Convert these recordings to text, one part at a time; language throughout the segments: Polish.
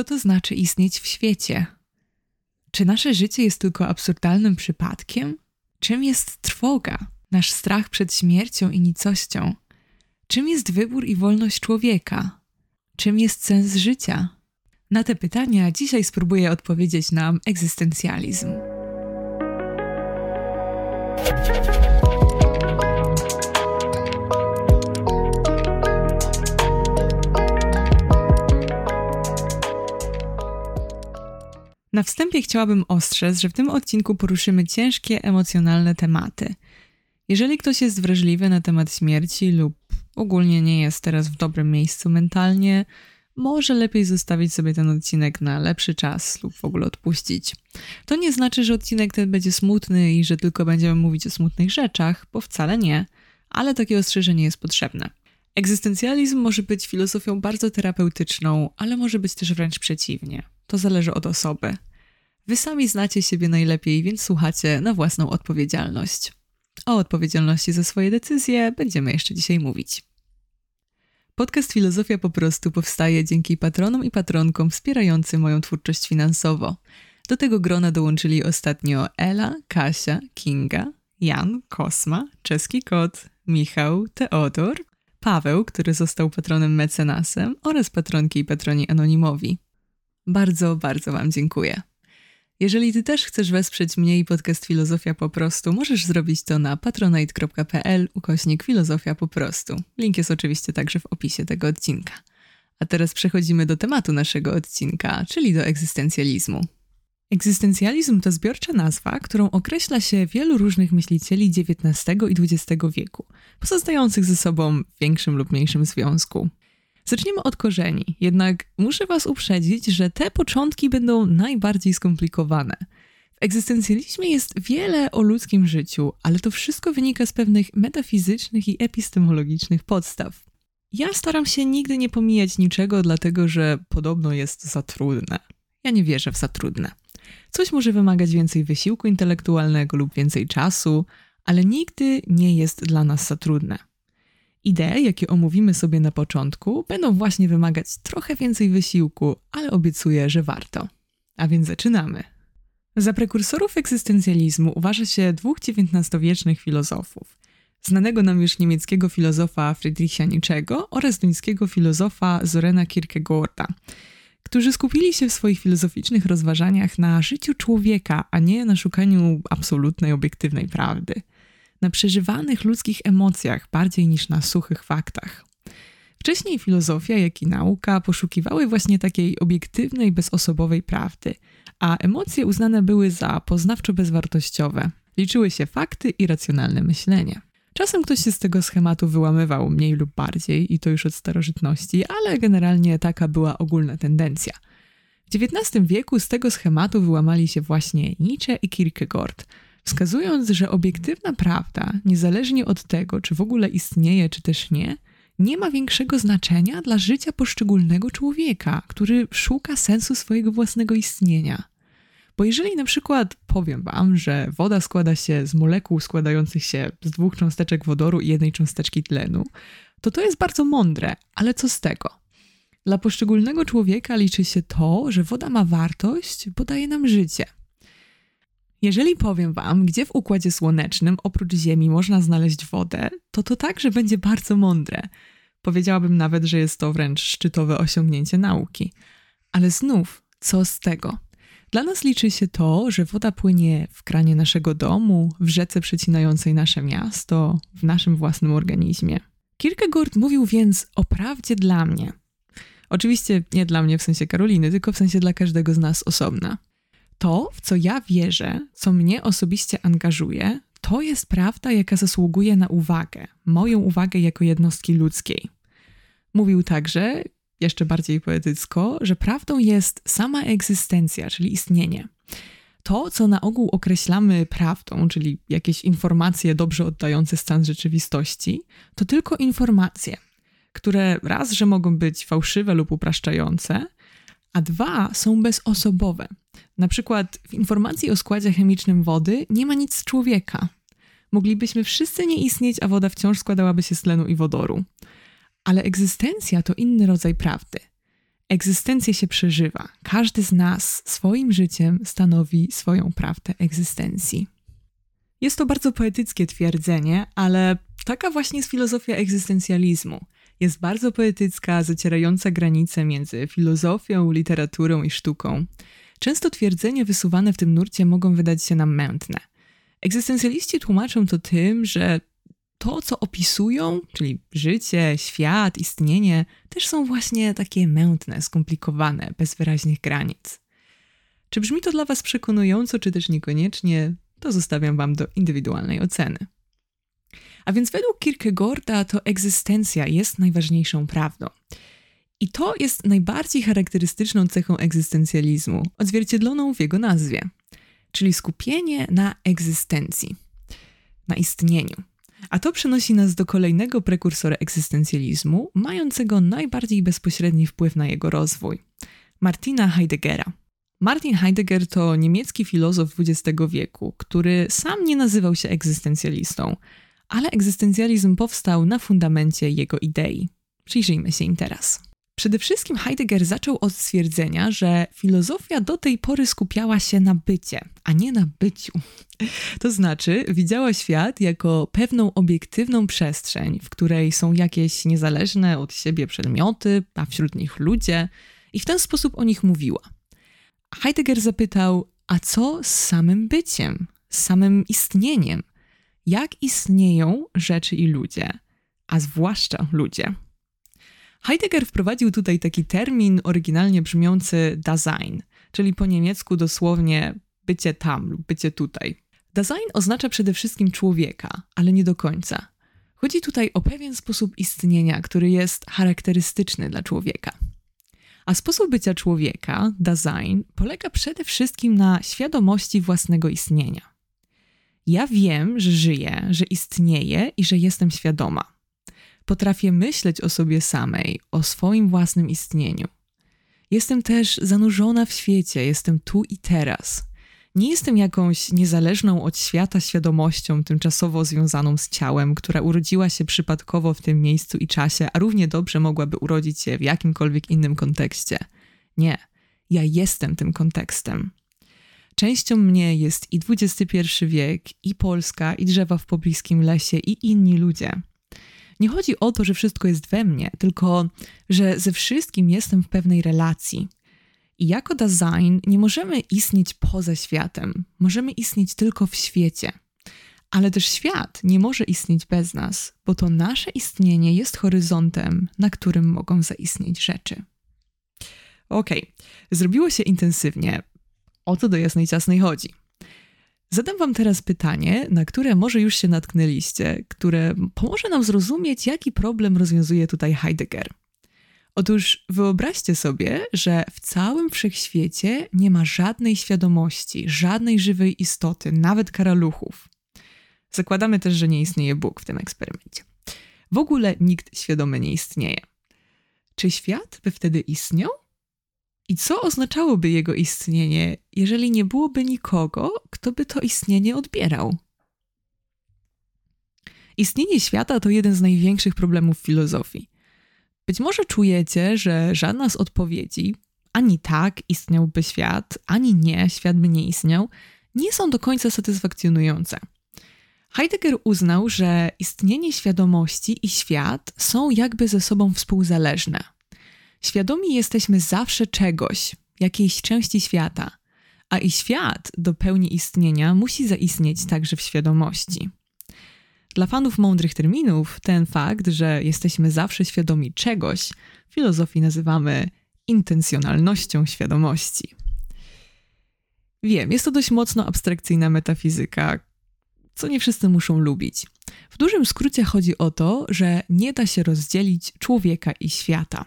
Co to znaczy istnieć w świecie? Czy nasze życie jest tylko absurdalnym przypadkiem? Czym jest trwoga, nasz strach przed śmiercią i nicością? Czym jest wybór i wolność człowieka? Czym jest sens życia? Na te pytania dzisiaj spróbuję odpowiedzieć nam egzystencjalizm. Na wstępie chciałabym ostrzec, że w tym odcinku poruszymy ciężkie, emocjonalne tematy. Jeżeli ktoś jest wrażliwy na temat śmierci lub ogólnie nie jest teraz w dobrym miejscu mentalnie, może lepiej zostawić sobie ten odcinek na lepszy czas lub w ogóle odpuścić. To nie znaczy, że odcinek ten będzie smutny i że tylko będziemy mówić o smutnych rzeczach, bo wcale nie, ale takie ostrzeżenie jest potrzebne. Egzystencjalizm może być filozofią bardzo terapeutyczną, ale może być też wręcz przeciwnie. To zależy od osoby. Wy sami znacie siebie najlepiej, więc słuchacie na własną odpowiedzialność. O odpowiedzialności za swoje decyzje będziemy jeszcze dzisiaj mówić. Podcast Filozofia po prostu powstaje dzięki patronom i patronkom wspierającym moją twórczość finansowo. Do tego grona dołączyli ostatnio Ela, Kasia, Kinga, Jan, Kosma, Czeski Kot, Michał, Teodor, Paweł, który został patronem mecenasem oraz patronki i patroni anonimowi. Bardzo, bardzo Wam dziękuję. Jeżeli Ty też chcesz wesprzeć mnie i podcast Filozofia po prostu, możesz zrobić to na patronite.pl ukośnik filozofia po prostu. Link jest oczywiście także w opisie tego odcinka. A teraz przechodzimy do tematu naszego odcinka, czyli do egzystencjalizmu. Egzystencjalizm to zbiorcza nazwa, którą określa się wielu różnych myślicieli XIX i XX wieku, pozostających ze sobą w większym lub mniejszym związku. Zaczniemy od korzeni, jednak muszę Was uprzedzić, że te początki będą najbardziej skomplikowane. W egzystencjalizmie jest wiele o ludzkim życiu, ale to wszystko wynika z pewnych metafizycznych i epistemologicznych podstaw. Ja staram się nigdy nie pomijać niczego, dlatego że podobno jest za trudne. Ja nie wierzę w za trudne. Coś może wymagać więcej wysiłku intelektualnego lub więcej czasu, ale nigdy nie jest dla nas za trudne. Idee, jakie omówimy sobie na początku, będą właśnie wymagać trochę więcej wysiłku, ale obiecuję, że warto. A więc zaczynamy. Za prekursorów egzystencjalizmu uważa się dwóch XIX-wiecznych filozofów. Znanego nam już niemieckiego filozofa Friedricha Nietzschego oraz duńskiego filozofa Zorena Kierkegaarda, którzy skupili się w swoich filozoficznych rozważaniach na życiu człowieka, a nie na szukaniu absolutnej, obiektywnej prawdy – na przeżywanych ludzkich emocjach bardziej niż na suchych faktach. Wcześniej filozofia, jak i nauka poszukiwały właśnie takiej obiektywnej, bezosobowej prawdy, a emocje uznane były za poznawczo bezwartościowe. Liczyły się fakty i racjonalne myślenie. Czasem ktoś się z tego schematu wyłamywał mniej lub bardziej, i to już od starożytności, ale generalnie taka była ogólna tendencja. W XIX wieku z tego schematu wyłamali się właśnie Nietzsche i Kierkegaard – wskazując, że obiektywna prawda, niezależnie od tego, czy w ogóle istnieje, czy też nie, nie ma większego znaczenia dla życia poszczególnego człowieka, który szuka sensu swojego własnego istnienia. Bo jeżeli na przykład powiem wam, że woda składa się z molekuł składających się z dwóch cząsteczek wodoru i jednej cząsteczki tlenu, to to jest bardzo mądre, ale co z tego? Dla poszczególnego człowieka liczy się to, że woda ma wartość, bo daje nam życie – jeżeli powiem Wam, gdzie w Układzie Słonecznym oprócz Ziemi można znaleźć wodę, to to także będzie bardzo mądre. Powiedziałabym nawet, że jest to wręcz szczytowe osiągnięcie nauki. Ale znów, co z tego? Dla nas liczy się to, że woda płynie w kranie naszego domu, w rzece przecinającej nasze miasto, w naszym własnym organizmie. Kierkegaard mówił więc o prawdzie dla mnie. Oczywiście nie dla mnie w sensie Karoliny, tylko w sensie dla każdego z nas osobna. To, w co ja wierzę, co mnie osobiście angażuje, to jest prawda, jaka zasługuje na uwagę, moją uwagę jako jednostki ludzkiej. Mówił także, jeszcze bardziej poetycko, że prawdą jest sama egzystencja, czyli istnienie. To, co na ogół określamy prawdą, czyli jakieś informacje dobrze oddające stan rzeczywistości, to tylko informacje, które raz, że mogą być fałszywe lub upraszczające, a dwa są bezosobowe. Na przykład w informacji o składzie chemicznym wody nie ma nic z człowieka. Moglibyśmy wszyscy nie istnieć, a woda wciąż składałaby się z tlenu i wodoru. Ale egzystencja to inny rodzaj prawdy. Egzystencję się przeżywa. Każdy z nas swoim życiem stanowi swoją prawdę egzystencji. Jest to bardzo poetyckie twierdzenie, ale taka właśnie jest filozofia egzystencjalizmu. Jest bardzo poetycka, zacierająca granice między filozofią, literaturą i sztuką. Często twierdzenia wysuwane w tym nurcie mogą wydać się nam mętne. Egzystencjaliści tłumaczą to tym, że to, co opisują, czyli życie, świat, istnienie, też są właśnie takie mętne, skomplikowane, bez wyraźnych granic. Czy brzmi to dla Was przekonująco, czy też niekoniecznie, to zostawiam Wam do indywidualnej oceny. A więc według Kierkegaarda to egzystencja jest najważniejszą prawdą. I to jest najbardziej charakterystyczną cechą egzystencjalizmu, odzwierciedloną w jego nazwie, czyli skupienie na egzystencji, na istnieniu. A to przenosi nas do kolejnego prekursora egzystencjalizmu, mającego najbardziej bezpośredni wpływ na jego rozwój Martina Heideggera. Martin Heidegger to niemiecki filozof XX wieku, który sam nie nazywał się egzystencjalistą, ale egzystencjalizm powstał na fundamencie jego idei. Przyjrzyjmy się im teraz. Przede wszystkim Heidegger zaczął od stwierdzenia, że filozofia do tej pory skupiała się na bycie, a nie na byciu. To znaczy, widziała świat jako pewną obiektywną przestrzeń, w której są jakieś niezależne od siebie przedmioty, a wśród nich ludzie, i w ten sposób o nich mówiła. Heidegger zapytał: A co z samym byciem, z samym istnieniem? Jak istnieją rzeczy i ludzie, a zwłaszcza ludzie? Heidegger wprowadził tutaj taki termin oryginalnie brzmiący Dasein, czyli po niemiecku dosłownie bycie tam lub bycie tutaj. Dasein oznacza przede wszystkim człowieka, ale nie do końca. Chodzi tutaj o pewien sposób istnienia, który jest charakterystyczny dla człowieka. A sposób bycia człowieka, Dasein, polega przede wszystkim na świadomości własnego istnienia. Ja wiem, że żyję, że istnieję i że jestem świadoma. Potrafię myśleć o sobie samej, o swoim własnym istnieniu. Jestem też zanurzona w świecie, jestem tu i teraz. Nie jestem jakąś niezależną od świata świadomością tymczasowo związaną z ciałem, która urodziła się przypadkowo w tym miejscu i czasie, a równie dobrze mogłaby urodzić się w jakimkolwiek innym kontekście. Nie, ja jestem tym kontekstem. Częścią mnie jest i XXI wiek, i Polska, i drzewa w pobliskim lesie, i inni ludzie. Nie chodzi o to, że wszystko jest we mnie, tylko że ze wszystkim jestem w pewnej relacji. I jako design nie możemy istnieć poza światem, możemy istnieć tylko w świecie. Ale też świat nie może istnieć bez nas, bo to nasze istnienie jest horyzontem, na którym mogą zaistnieć rzeczy. Okej, okay. zrobiło się intensywnie. O co do jasnej ciasnej chodzi? Zadam Wam teraz pytanie, na które może już się natknęliście, które pomoże nam zrozumieć, jaki problem rozwiązuje tutaj Heidegger. Otóż wyobraźcie sobie, że w całym wszechświecie nie ma żadnej świadomości, żadnej żywej istoty, nawet karaluchów. Zakładamy też, że nie istnieje Bóg w tym eksperymencie. W ogóle nikt świadomy nie istnieje. Czy świat by wtedy istniał? I co oznaczałoby jego istnienie, jeżeli nie byłoby nikogo, kto by to istnienie odbierał? Istnienie świata to jeden z największych problemów filozofii. Być może czujecie, że żadna z odpowiedzi, ani tak istniałby świat, ani nie, świat by nie istniał, nie są do końca satysfakcjonujące. Heidegger uznał, że istnienie świadomości i świat są jakby ze sobą współzależne. Świadomi jesteśmy zawsze czegoś, jakiejś części świata, a i świat do pełni istnienia musi zaistnieć także w świadomości. Dla fanów mądrych terminów, ten fakt, że jesteśmy zawsze świadomi czegoś, w filozofii nazywamy intencjonalnością świadomości. Wiem, jest to dość mocno abstrakcyjna metafizyka, co nie wszyscy muszą lubić. W dużym skrócie chodzi o to, że nie da się rozdzielić człowieka i świata.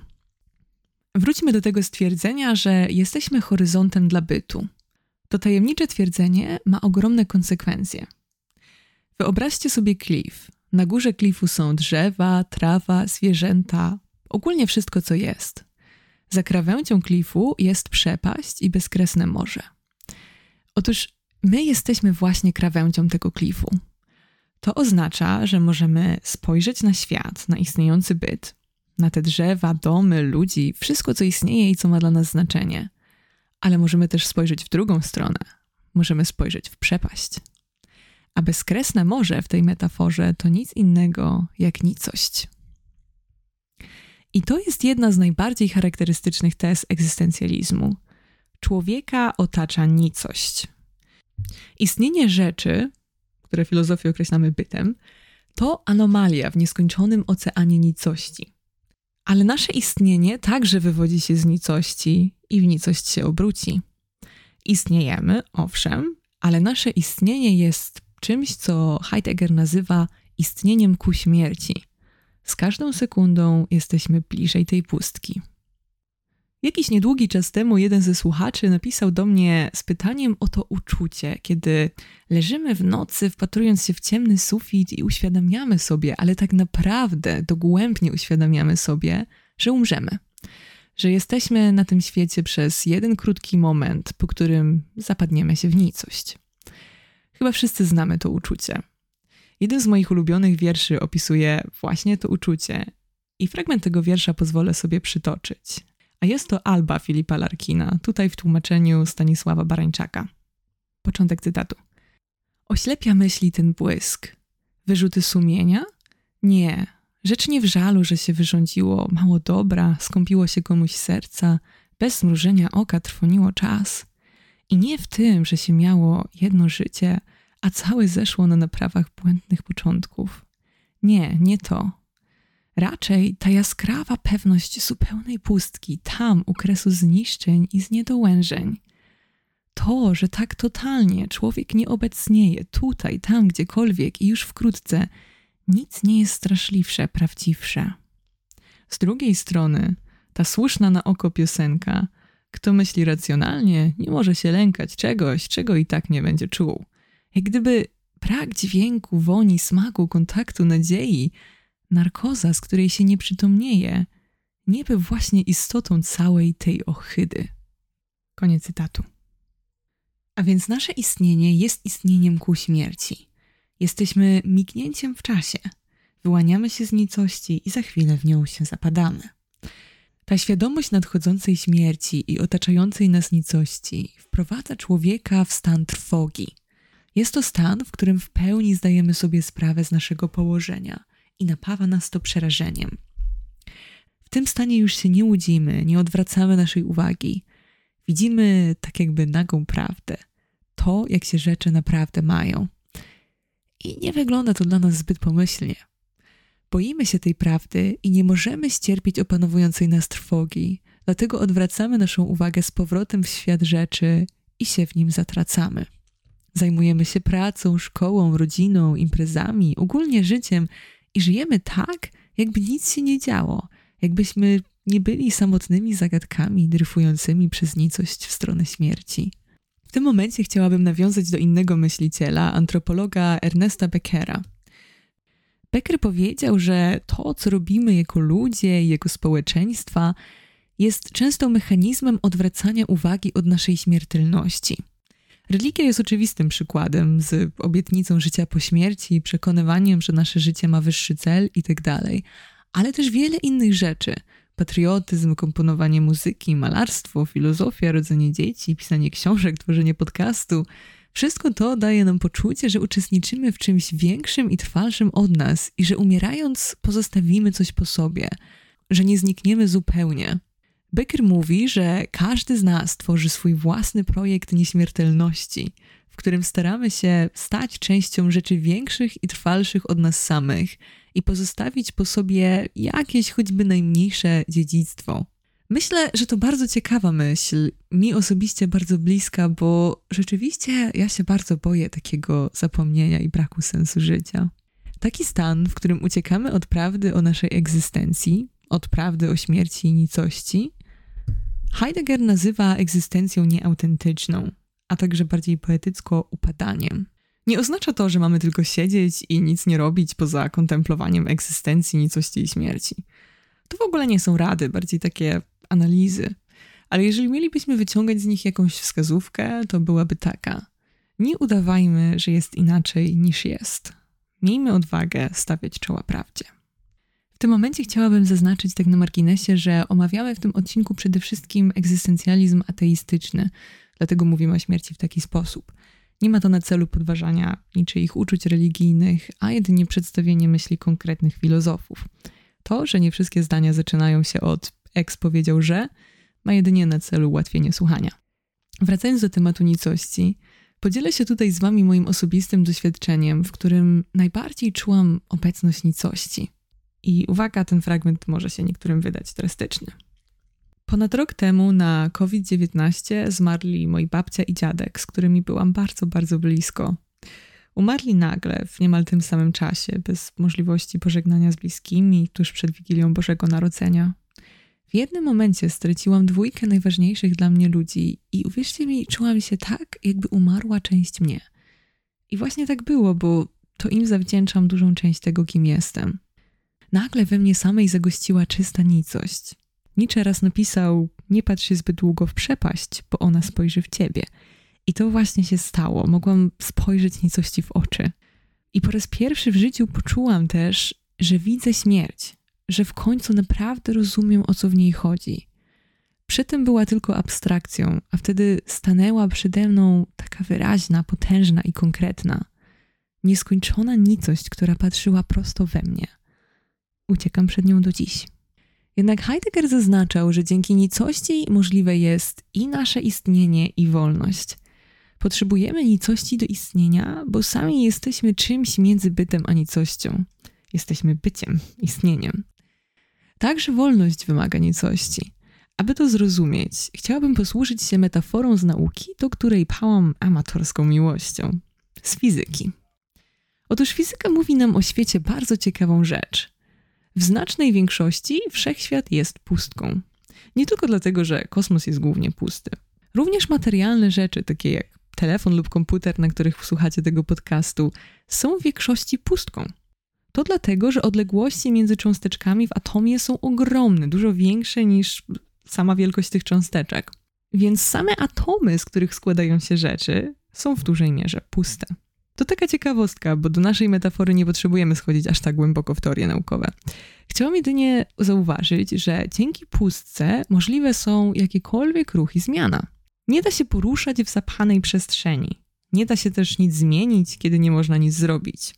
Wróćmy do tego stwierdzenia, że jesteśmy horyzontem dla bytu. To tajemnicze twierdzenie ma ogromne konsekwencje. Wyobraźcie sobie klif. Na górze klifu są drzewa, trawa, zwierzęta, ogólnie wszystko, co jest. Za krawędzią klifu jest przepaść i bezkresne morze. Otóż my jesteśmy właśnie krawędzią tego klifu. To oznacza, że możemy spojrzeć na świat, na istniejący byt na te drzewa, domy, ludzi, wszystko, co istnieje i co ma dla nas znaczenie. Ale możemy też spojrzeć w drugą stronę. Możemy spojrzeć w przepaść. A bezkresne morze w tej metaforze to nic innego jak nicość. I to jest jedna z najbardziej charakterystycznych tez egzystencjalizmu. Człowieka otacza nicość. Istnienie rzeczy, które w filozofii określamy bytem, to anomalia w nieskończonym oceanie nicości. Ale nasze istnienie także wywodzi się z nicości i w nicość się obróci. Istniejemy, owszem, ale nasze istnienie jest czymś, co Heidegger nazywa istnieniem ku śmierci. Z każdą sekundą jesteśmy bliżej tej pustki. Jakiś niedługi czas temu jeden ze słuchaczy napisał do mnie z pytaniem o to uczucie, kiedy leżymy w nocy, wpatrując się w ciemny sufit i uświadamiamy sobie, ale tak naprawdę dogłębnie uświadamiamy sobie, że umrzemy. Że jesteśmy na tym świecie przez jeden krótki moment, po którym zapadniemy się w nicość. Chyba wszyscy znamy to uczucie. Jeden z moich ulubionych wierszy opisuje właśnie to uczucie i fragment tego wiersza pozwolę sobie przytoczyć. A jest to Alba Filipa Larkina, tutaj w tłumaczeniu Stanisława Barańczaka. Początek cytatu. Oślepia myśli ten błysk. Wyrzuty sumienia? Nie. Rzecz nie w żalu, że się wyrządziło mało dobra, skąpiło się komuś serca, bez zmrużenia oka trwoniło czas. I nie w tym, że się miało jedno życie, a całe zeszło na naprawach błędnych początków. Nie, nie to. Raczej ta jaskrawa pewność zupełnej pustki tam u kresu zniszczeń i zniedołężeń. To, że tak totalnie człowiek nie obecnieje tutaj, tam, gdziekolwiek i już wkrótce, nic nie jest straszliwsze, prawdziwsze. Z drugiej strony, ta słuszna na oko piosenka, kto myśli racjonalnie, nie może się lękać czegoś, czego i tak nie będzie czuł. Jak gdyby brak dźwięku, woni, smaku, kontaktu, nadziei, narkoza, z której się nie przytomnieje, nie był właśnie istotą całej tej ohydy. Koniec cytatu. A więc nasze istnienie jest istnieniem ku śmierci. Jesteśmy mignięciem w czasie. Wyłaniamy się z nicości i za chwilę w nią się zapadamy. Ta świadomość nadchodzącej śmierci i otaczającej nas nicości wprowadza człowieka w stan trwogi. Jest to stan, w którym w pełni zdajemy sobie sprawę z naszego położenia i napawa nas to przerażeniem. W tym stanie już się nie łudzimy, nie odwracamy naszej uwagi. Widzimy tak jakby nagą prawdę, to jak się rzeczy naprawdę mają. I nie wygląda to dla nas zbyt pomyślnie. Boimy się tej prawdy i nie możemy ścierpieć opanowującej nas trwogi, dlatego odwracamy naszą uwagę z powrotem w świat rzeczy i się w nim zatracamy. Zajmujemy się pracą, szkołą, rodziną, imprezami, ogólnie życiem i żyjemy tak, jakby nic się nie działo, jakbyśmy nie byli samotnymi zagadkami dryfującymi przez nicość w stronę śmierci. W tym momencie chciałabym nawiązać do innego myśliciela, antropologa Ernesta Beckera. Becker powiedział, że to, co robimy jako ludzie i jako społeczeństwa, jest często mechanizmem odwracania uwagi od naszej śmiertelności. Religia jest oczywistym przykładem z obietnicą życia po śmierci, przekonywaniem, że nasze życie ma wyższy cel itd., tak ale też wiele innych rzeczy. Patriotyzm, komponowanie muzyki, malarstwo, filozofia, rodzenie dzieci, pisanie książek, tworzenie podcastu. Wszystko to daje nam poczucie, że uczestniczymy w czymś większym i trwalszym od nas i że umierając pozostawimy coś po sobie, że nie znikniemy zupełnie. Becker mówi, że każdy z nas tworzy swój własny projekt nieśmiertelności, w którym staramy się stać częścią rzeczy większych i trwalszych od nas samych i pozostawić po sobie jakieś choćby najmniejsze dziedzictwo. Myślę, że to bardzo ciekawa myśl, mi osobiście bardzo bliska, bo rzeczywiście ja się bardzo boję takiego zapomnienia i braku sensu życia. Taki stan, w którym uciekamy od prawdy o naszej egzystencji, od prawdy o śmierci i nicości, Heidegger nazywa egzystencją nieautentyczną, a także bardziej poetycko upadaniem. Nie oznacza to, że mamy tylko siedzieć i nic nie robić poza kontemplowaniem egzystencji, nicości i śmierci. To w ogóle nie są rady, bardziej takie analizy. Ale jeżeli mielibyśmy wyciągać z nich jakąś wskazówkę, to byłaby taka: nie udawajmy, że jest inaczej niż jest. Miejmy odwagę stawiać czoła prawdzie tym momencie chciałabym zaznaczyć tak na marginesie, że omawiamy w tym odcinku przede wszystkim egzystencjalizm ateistyczny, dlatego mówimy o śmierci w taki sposób. Nie ma to na celu podważania niczyich uczuć religijnych, a jedynie przedstawienie myśli konkretnych filozofów. To, że nie wszystkie zdania zaczynają się od eks powiedział, że, ma jedynie na celu ułatwienie słuchania. Wracając do tematu nicości, podzielę się tutaj z Wami moim osobistym doświadczeniem, w którym najbardziej czułam obecność nicości. I uwaga, ten fragment może się niektórym wydać drastyczny. Ponad rok temu na COVID-19 zmarli moi babcia i dziadek, z którymi byłam bardzo, bardzo blisko. Umarli nagle, w niemal tym samym czasie, bez możliwości pożegnania z bliskimi, tuż przed Wigilią Bożego Narodzenia. W jednym momencie straciłam dwójkę najważniejszych dla mnie ludzi i uwierzcie mi, czułam się tak, jakby umarła część mnie. I właśnie tak było, bo to im zawdzięczam dużą część tego, kim jestem. Nagle we mnie samej zagościła czysta nicość. Nietzsche raz napisał: Nie patrz się zbyt długo w przepaść, bo ona spojrzy w ciebie. I to właśnie się stało. Mogłam spojrzeć nicości w oczy. I po raz pierwszy w życiu poczułam też, że widzę śmierć, że w końcu naprawdę rozumiem, o co w niej chodzi. Przy tym była tylko abstrakcją, a wtedy stanęła przede mną taka wyraźna, potężna i konkretna. Nieskończona nicość, która patrzyła prosto we mnie. Uciekam przed nią do dziś. Jednak Heidegger zaznaczał, że dzięki nicości możliwe jest i nasze istnienie, i wolność. Potrzebujemy nicości do istnienia, bo sami jesteśmy czymś między bytem a nicością. Jesteśmy byciem, istnieniem. Także wolność wymaga nicości. Aby to zrozumieć, chciałabym posłużyć się metaforą z nauki, do której pałam amatorską miłością z fizyki. Otóż fizyka mówi nam o świecie bardzo ciekawą rzecz. W znacznej większości wszechświat jest pustką. Nie tylko dlatego, że kosmos jest głównie pusty. Również materialne rzeczy, takie jak telefon lub komputer, na których słuchacie tego podcastu, są w większości pustką. To dlatego, że odległości między cząsteczkami w atomie są ogromne, dużo większe niż sama wielkość tych cząsteczek. Więc same atomy, z których składają się rzeczy, są w dużej mierze puste. To taka ciekawostka, bo do naszej metafory nie potrzebujemy schodzić aż tak głęboko w teorie naukowe. Chciałam jedynie zauważyć, że dzięki pustce możliwe są jakiekolwiek ruch i zmiana. Nie da się poruszać w zapchanej przestrzeni. Nie da się też nic zmienić, kiedy nie można nic zrobić.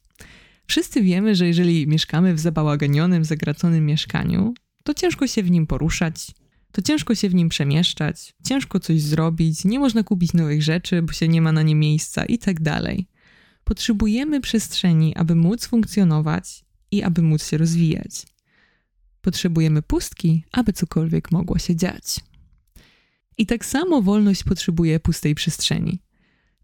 Wszyscy wiemy, że jeżeli mieszkamy w zabałaganionym, zagraconym mieszkaniu, to ciężko się w nim poruszać, to ciężko się w nim przemieszczać, ciężko coś zrobić, nie można kupić nowych rzeczy, bo się nie ma na nie miejsca i tak dalej. Potrzebujemy przestrzeni, aby móc funkcjonować i aby móc się rozwijać. Potrzebujemy pustki, aby cokolwiek mogło się dziać. I tak samo wolność potrzebuje pustej przestrzeni.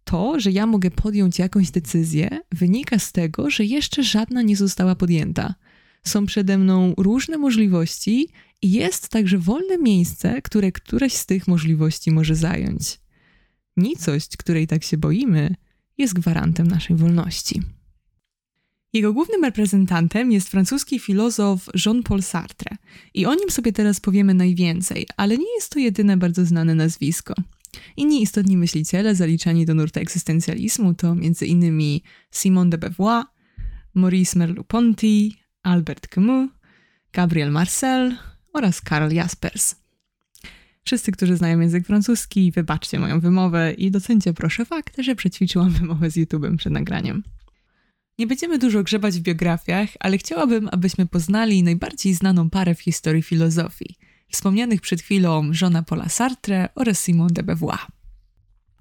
To, że ja mogę podjąć jakąś decyzję, wynika z tego, że jeszcze żadna nie została podjęta. Są przede mną różne możliwości i jest także wolne miejsce, które któreś z tych możliwości może zająć. Nicość, której tak się boimy, jest gwarantem naszej wolności. Jego głównym reprezentantem jest francuski filozof Jean-Paul Sartre i o nim sobie teraz powiemy najwięcej, ale nie jest to jedyne bardzo znane nazwisko. Inni istotni myśliciele zaliczani do nurtu egzystencjalizmu to m.in. Simone de Beauvoir, Maurice Merleau-Ponty, Albert Camus, Gabriel Marcel oraz Karl Jaspers. Wszyscy, którzy znają język francuski, wybaczcie moją wymowę i docencie proszę fakt, że przećwiczyłam wymowę z YouTube'em przed nagraniem. Nie będziemy dużo grzebać w biografiach, ale chciałabym, abyśmy poznali najbardziej znaną parę w historii filozofii, wspomnianych przed chwilą żona Paula Sartre oraz Simone de Beauvoir.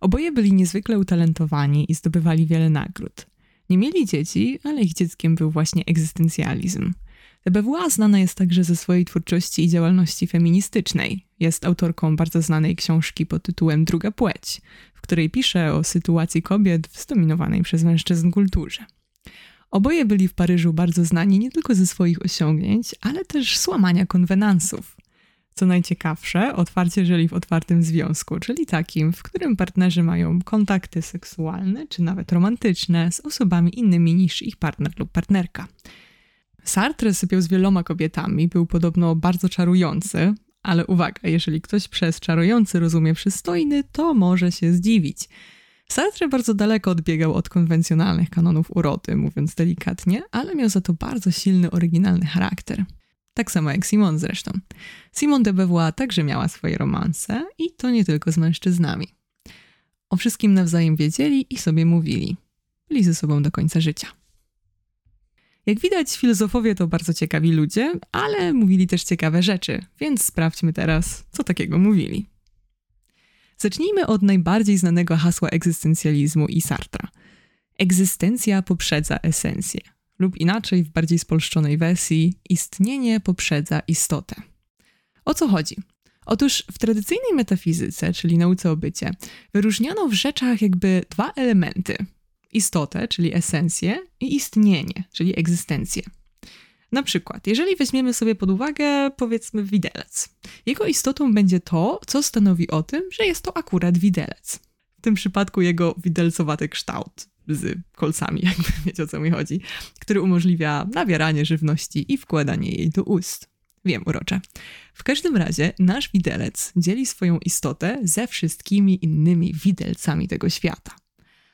Oboje byli niezwykle utalentowani i zdobywali wiele nagród. Nie mieli dzieci, ale ich dzieckiem był właśnie egzystencjalizm – Beauvoir znana jest także ze swojej twórczości i działalności feministycznej. Jest autorką bardzo znanej książki pod tytułem Druga płeć, w której pisze o sytuacji kobiet w zdominowanej przez mężczyzn kulturze. Oboje byli w Paryżu bardzo znani nie tylko ze swoich osiągnięć, ale też złamania konwenansów. Co najciekawsze, otwarcie żyli w otwartym związku, czyli takim, w którym partnerzy mają kontakty seksualne czy nawet romantyczne z osobami innymi niż ich partner lub partnerka. Sartre sypiał z wieloma kobietami, był podobno bardzo czarujący, ale uwaga, jeżeli ktoś przez czarujący rozumie przystojny, to może się zdziwić. Sartre bardzo daleko odbiegał od konwencjonalnych kanonów urody, mówiąc delikatnie, ale miał za to bardzo silny, oryginalny charakter. Tak samo jak Simone zresztą. Simone de Beauvoir także miała swoje romanse i to nie tylko z mężczyznami. O wszystkim nawzajem wiedzieli i sobie mówili. Byli ze sobą do końca życia. Jak widać, filozofowie to bardzo ciekawi ludzie, ale mówili też ciekawe rzeczy, więc sprawdźmy teraz, co takiego mówili. Zacznijmy od najbardziej znanego hasła egzystencjalizmu i Sartra. Egzystencja poprzedza esencję, lub inaczej w bardziej spolszczonej wersji, istnienie poprzedza istotę. O co chodzi? Otóż w tradycyjnej metafizyce, czyli nauce o bycie, wyróżniano w rzeczach jakby dwa elementy: istotę, czyli esencję, i istnienie, czyli egzystencję. Na przykład, jeżeli weźmiemy sobie pod uwagę, powiedzmy, widelec, jego istotą będzie to, co stanowi o tym, że jest to akurat widelec. W tym przypadku jego widelcowaty kształt z kolcami, jakby wiecie o co mi chodzi, który umożliwia nawieranie żywności i wkładanie jej do ust. Wiem, urocze. W każdym razie nasz widelec dzieli swoją istotę ze wszystkimi innymi widelcami tego świata.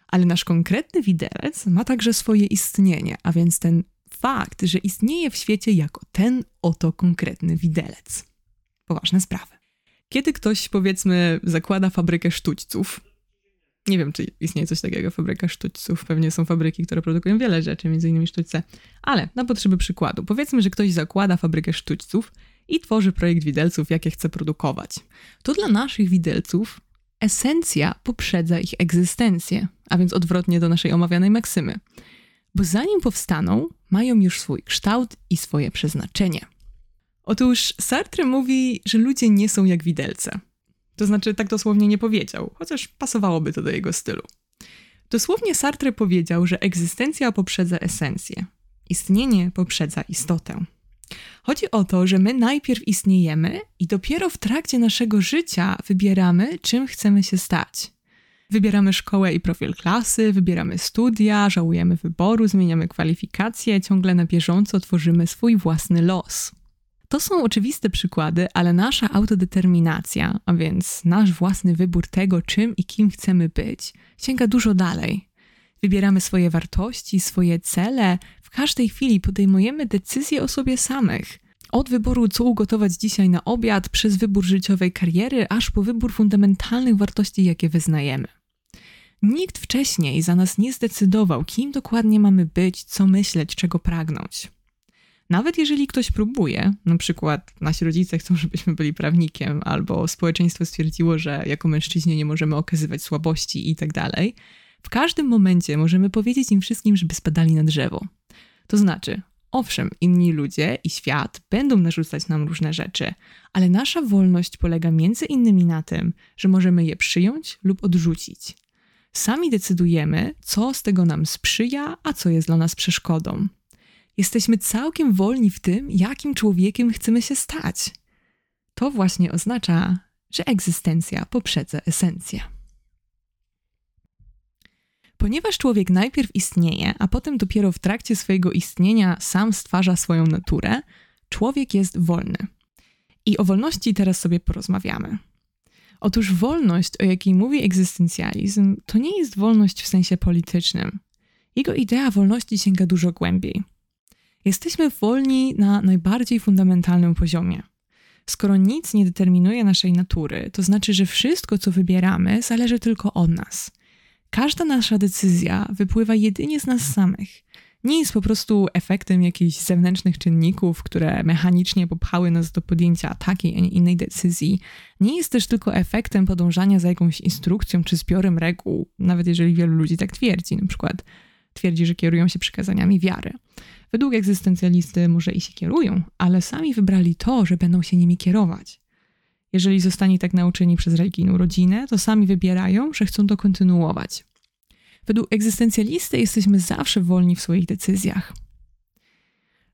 Ale nasz konkretny widelec ma także swoje istnienie, a więc ten fakt, że istnieje w świecie jako ten oto konkretny widelec. Poważne sprawy. Kiedy ktoś, powiedzmy, zakłada fabrykę sztućców, nie wiem, czy istnieje coś takiego, fabryka sztućców, pewnie są fabryki, które produkują wiele rzeczy, między innymi sztućce, ale na potrzeby przykładu, powiedzmy, że ktoś zakłada fabrykę sztućców i tworzy projekt widelców, jakie chce produkować. To dla naszych widelców esencja poprzedza ich egzystencję, a więc odwrotnie do naszej omawianej maksymy. Bo zanim powstaną, mają już swój kształt i swoje przeznaczenie. Otóż Sartre mówi, że ludzie nie są jak widelce. To znaczy, tak dosłownie nie powiedział, chociaż pasowałoby to do jego stylu. Dosłownie Sartre powiedział, że egzystencja poprzedza esencję, istnienie poprzedza istotę. Chodzi o to, że my najpierw istniejemy i dopiero w trakcie naszego życia wybieramy, czym chcemy się stać. Wybieramy szkołę i profil klasy, wybieramy studia, żałujemy wyboru, zmieniamy kwalifikacje, ciągle na bieżąco tworzymy swój własny los. To są oczywiste przykłady, ale nasza autodeterminacja, a więc nasz własny wybór tego, czym i kim chcemy być, sięga dużo dalej. Wybieramy swoje wartości, swoje cele, w każdej chwili podejmujemy decyzje o sobie samych. Od wyboru, co ugotować dzisiaj na obiad, przez wybór życiowej kariery, aż po wybór fundamentalnych wartości, jakie wyznajemy. Nikt wcześniej za nas nie zdecydował, kim dokładnie mamy być, co myśleć, czego pragnąć. Nawet jeżeli ktoś próbuje, na przykład nasi rodzice chcą, żebyśmy byli prawnikiem, albo społeczeństwo stwierdziło, że jako mężczyźni nie możemy okazywać słabości i tak dalej, w każdym momencie możemy powiedzieć im wszystkim, żeby spadali na drzewo. To znaczy, owszem, inni ludzie i świat będą narzucać nam różne rzeczy, ale nasza wolność polega między innymi na tym, że możemy je przyjąć lub odrzucić. Sami decydujemy, co z tego nam sprzyja, a co jest dla nas przeszkodą. Jesteśmy całkiem wolni w tym, jakim człowiekiem chcemy się stać. To właśnie oznacza, że egzystencja poprzedza esencję. Ponieważ człowiek najpierw istnieje, a potem dopiero w trakcie swojego istnienia sam stwarza swoją naturę, człowiek jest wolny. I o wolności teraz sobie porozmawiamy. Otóż wolność, o jakiej mówi egzystencjalizm, to nie jest wolność w sensie politycznym. Jego idea wolności sięga dużo głębiej. Jesteśmy wolni na najbardziej fundamentalnym poziomie. Skoro nic nie determinuje naszej natury, to znaczy, że wszystko, co wybieramy, zależy tylko od nas. Każda nasza decyzja wypływa jedynie z nas samych. Nie jest po prostu efektem jakichś zewnętrznych czynników, które mechanicznie popchały nas do podjęcia takiej, a nie innej decyzji. Nie jest też tylko efektem podążania za jakąś instrukcją czy zbiorem reguł, nawet jeżeli wielu ludzi tak twierdzi, na przykład twierdzi, że kierują się przykazaniami wiary. Według egzystencjalisty może i się kierują, ale sami wybrali to, że będą się nimi kierować. Jeżeli zostali tak nauczeni przez religijną rodzinę, to sami wybierają, że chcą to kontynuować. Według egzystencjalisty jesteśmy zawsze wolni w swoich decyzjach.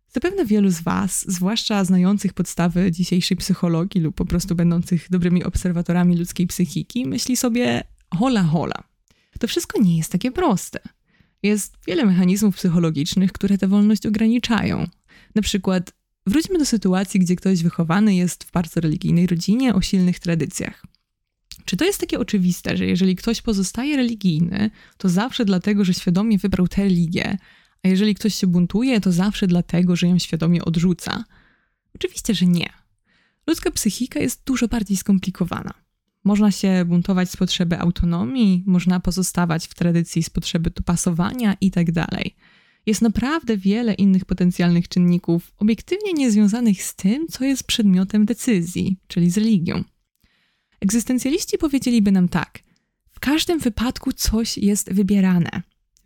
Zapewne wielu z Was, zwłaszcza znających podstawy dzisiejszej psychologii lub po prostu będących dobrymi obserwatorami ludzkiej psychiki, myśli sobie: hola, hola. To wszystko nie jest takie proste. Jest wiele mechanizmów psychologicznych, które tę wolność ograniczają. Na przykład, wróćmy do sytuacji, gdzie ktoś wychowany jest w bardzo religijnej rodzinie o silnych tradycjach. Czy to jest takie oczywiste, że jeżeli ktoś pozostaje religijny, to zawsze dlatego, że świadomie wybrał tę religię, a jeżeli ktoś się buntuje, to zawsze dlatego, że ją świadomie odrzuca? Oczywiście, że nie. Ludzka psychika jest dużo bardziej skomplikowana. Można się buntować z potrzeby autonomii, można pozostawać w tradycji z potrzeby dopasowania itd. Jest naprawdę wiele innych potencjalnych czynników, obiektywnie niezwiązanych z tym, co jest przedmiotem decyzji, czyli z religią. Egzystencjaliści powiedzieliby nam tak: w każdym wypadku coś jest wybierane.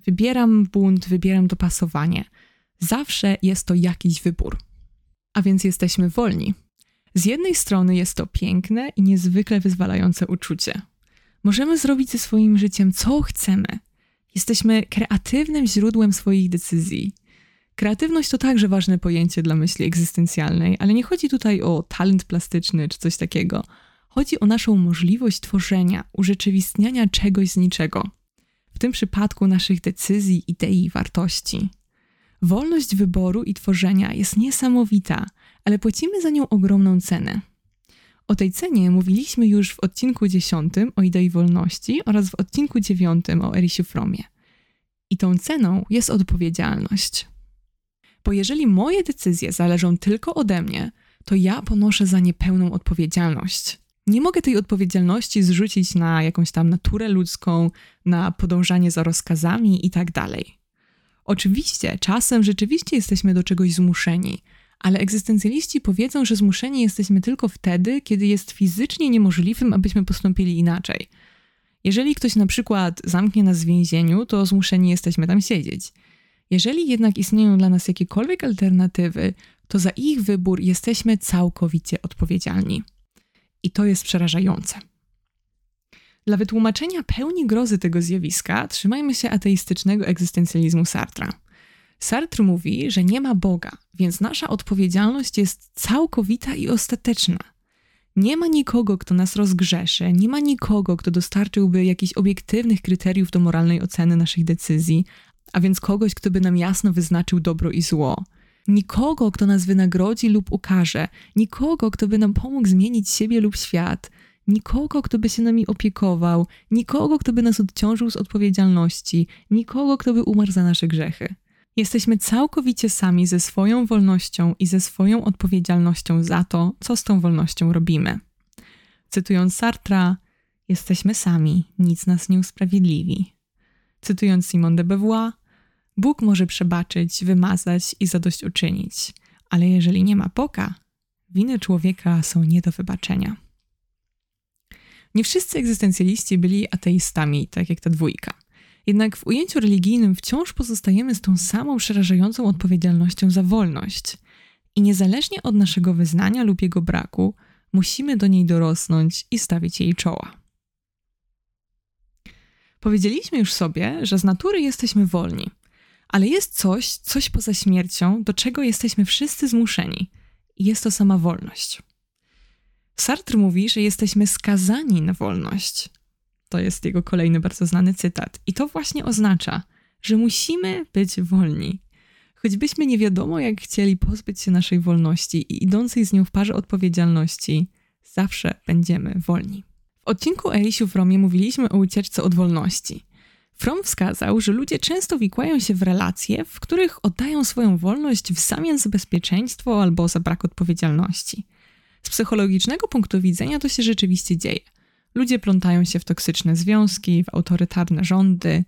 Wybieram bunt, wybieram dopasowanie. Zawsze jest to jakiś wybór. A więc jesteśmy wolni. Z jednej strony jest to piękne i niezwykle wyzwalające uczucie. Możemy zrobić ze swoim życiem co chcemy. Jesteśmy kreatywnym źródłem swoich decyzji. Kreatywność to także ważne pojęcie dla myśli egzystencjalnej, ale nie chodzi tutaj o talent plastyczny czy coś takiego. Chodzi o naszą możliwość tworzenia, urzeczywistniania czegoś z niczego. W tym przypadku naszych decyzji, idei wartości. Wolność wyboru i tworzenia jest niesamowita, ale płacimy za nią ogromną cenę. O tej cenie mówiliśmy już w odcinku 10 o idei wolności oraz w odcinku 9 o Erisiu Fromie. I tą ceną jest odpowiedzialność. Bo jeżeli moje decyzje zależą tylko ode mnie, to ja ponoszę za nie pełną odpowiedzialność. Nie mogę tej odpowiedzialności zrzucić na jakąś tam naturę ludzką, na podążanie za rozkazami i tak. Oczywiście, czasem rzeczywiście jesteśmy do czegoś zmuszeni, ale egzystencjaliści powiedzą, że zmuszeni jesteśmy tylko wtedy, kiedy jest fizycznie niemożliwym, abyśmy postąpili inaczej. Jeżeli ktoś na przykład zamknie nas w więzieniu, to zmuszeni jesteśmy tam siedzieć. Jeżeli jednak istnieją dla nas jakiekolwiek alternatywy, to za ich wybór jesteśmy całkowicie odpowiedzialni. I to jest przerażające. Dla wytłumaczenia pełni grozy tego zjawiska trzymajmy się ateistycznego egzystencjalizmu Sartra. Sartre mówi, że nie ma Boga, więc nasza odpowiedzialność jest całkowita i ostateczna. Nie ma nikogo, kto nas rozgrzeszy, nie ma nikogo, kto dostarczyłby jakichś obiektywnych kryteriów do moralnej oceny naszych decyzji, a więc kogoś, kto by nam jasno wyznaczył dobro i zło. Nikogo, kto nas wynagrodzi lub ukaże, nikogo, kto by nam pomógł zmienić siebie lub świat, nikogo, kto by się nami opiekował, nikogo, kto by nas odciążył z odpowiedzialności, nikogo, kto by umarł za nasze grzechy. Jesteśmy całkowicie sami ze swoją wolnością i ze swoją odpowiedzialnością za to, co z tą wolnością robimy. Cytując Sartra, jesteśmy sami, nic nas nie usprawiedliwi. Cytując Simone de Beauvoir, Bóg może przebaczyć, wymazać i zadośćuczynić, ale jeżeli nie ma Boga, winy człowieka są nie do wybaczenia. Nie wszyscy egzystencjaliści byli ateistami, tak jak ta dwójka. Jednak w ujęciu religijnym wciąż pozostajemy z tą samą przerażającą odpowiedzialnością za wolność. I niezależnie od naszego wyznania lub jego braku, musimy do niej dorosnąć i stawić jej czoła. Powiedzieliśmy już sobie, że z natury jesteśmy wolni, ale jest coś, coś poza śmiercią, do czego jesteśmy wszyscy zmuszeni, i jest to sama wolność. Sartre mówi, że jesteśmy skazani na wolność. To jest jego kolejny bardzo znany cytat. I to właśnie oznacza, że musimy być wolni. Choćbyśmy nie wiadomo, jak chcieli pozbyć się naszej wolności i idącej z nią w parze odpowiedzialności, zawsze będziemy wolni. W odcinku Elisiu w Romie mówiliśmy o ucieczce od wolności. From wskazał, że ludzie często wikłają się w relacje, w których oddają swoją wolność w zamian za bezpieczeństwo albo za brak odpowiedzialności. Z psychologicznego punktu widzenia to się rzeczywiście dzieje. Ludzie plątają się w toksyczne związki, w autorytarne rządy,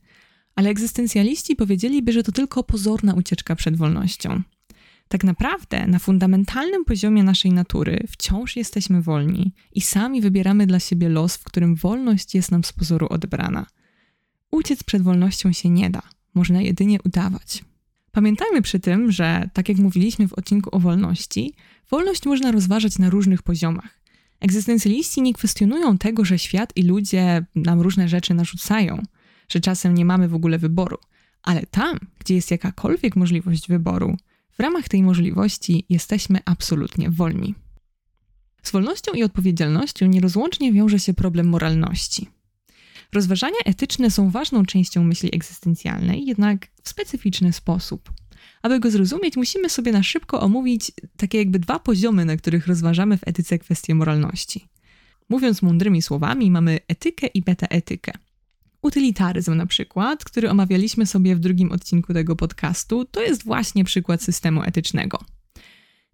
ale egzystencjaliści powiedzieliby, że to tylko pozorna ucieczka przed wolnością. Tak naprawdę na fundamentalnym poziomie naszej natury wciąż jesteśmy wolni i sami wybieramy dla siebie los, w którym wolność jest nam z pozoru odebrana. Uciec przed wolnością się nie da, można jedynie udawać. Pamiętajmy przy tym, że, tak jak mówiliśmy w odcinku o wolności, wolność można rozważać na różnych poziomach. Egzystencjaliści nie kwestionują tego, że świat i ludzie nam różne rzeczy narzucają, że czasem nie mamy w ogóle wyboru, ale tam, gdzie jest jakakolwiek możliwość wyboru, w ramach tej możliwości jesteśmy absolutnie wolni. Z wolnością i odpowiedzialnością nierozłącznie wiąże się problem moralności. Rozważania etyczne są ważną częścią myśli egzystencjalnej, jednak w specyficzny sposób. Aby go zrozumieć, musimy sobie na szybko omówić takie jakby dwa poziomy, na których rozważamy w etyce kwestie moralności. Mówiąc mądrymi słowami, mamy etykę i beta-etykę. Utylitaryzm na przykład, który omawialiśmy sobie w drugim odcinku tego podcastu, to jest właśnie przykład systemu etycznego.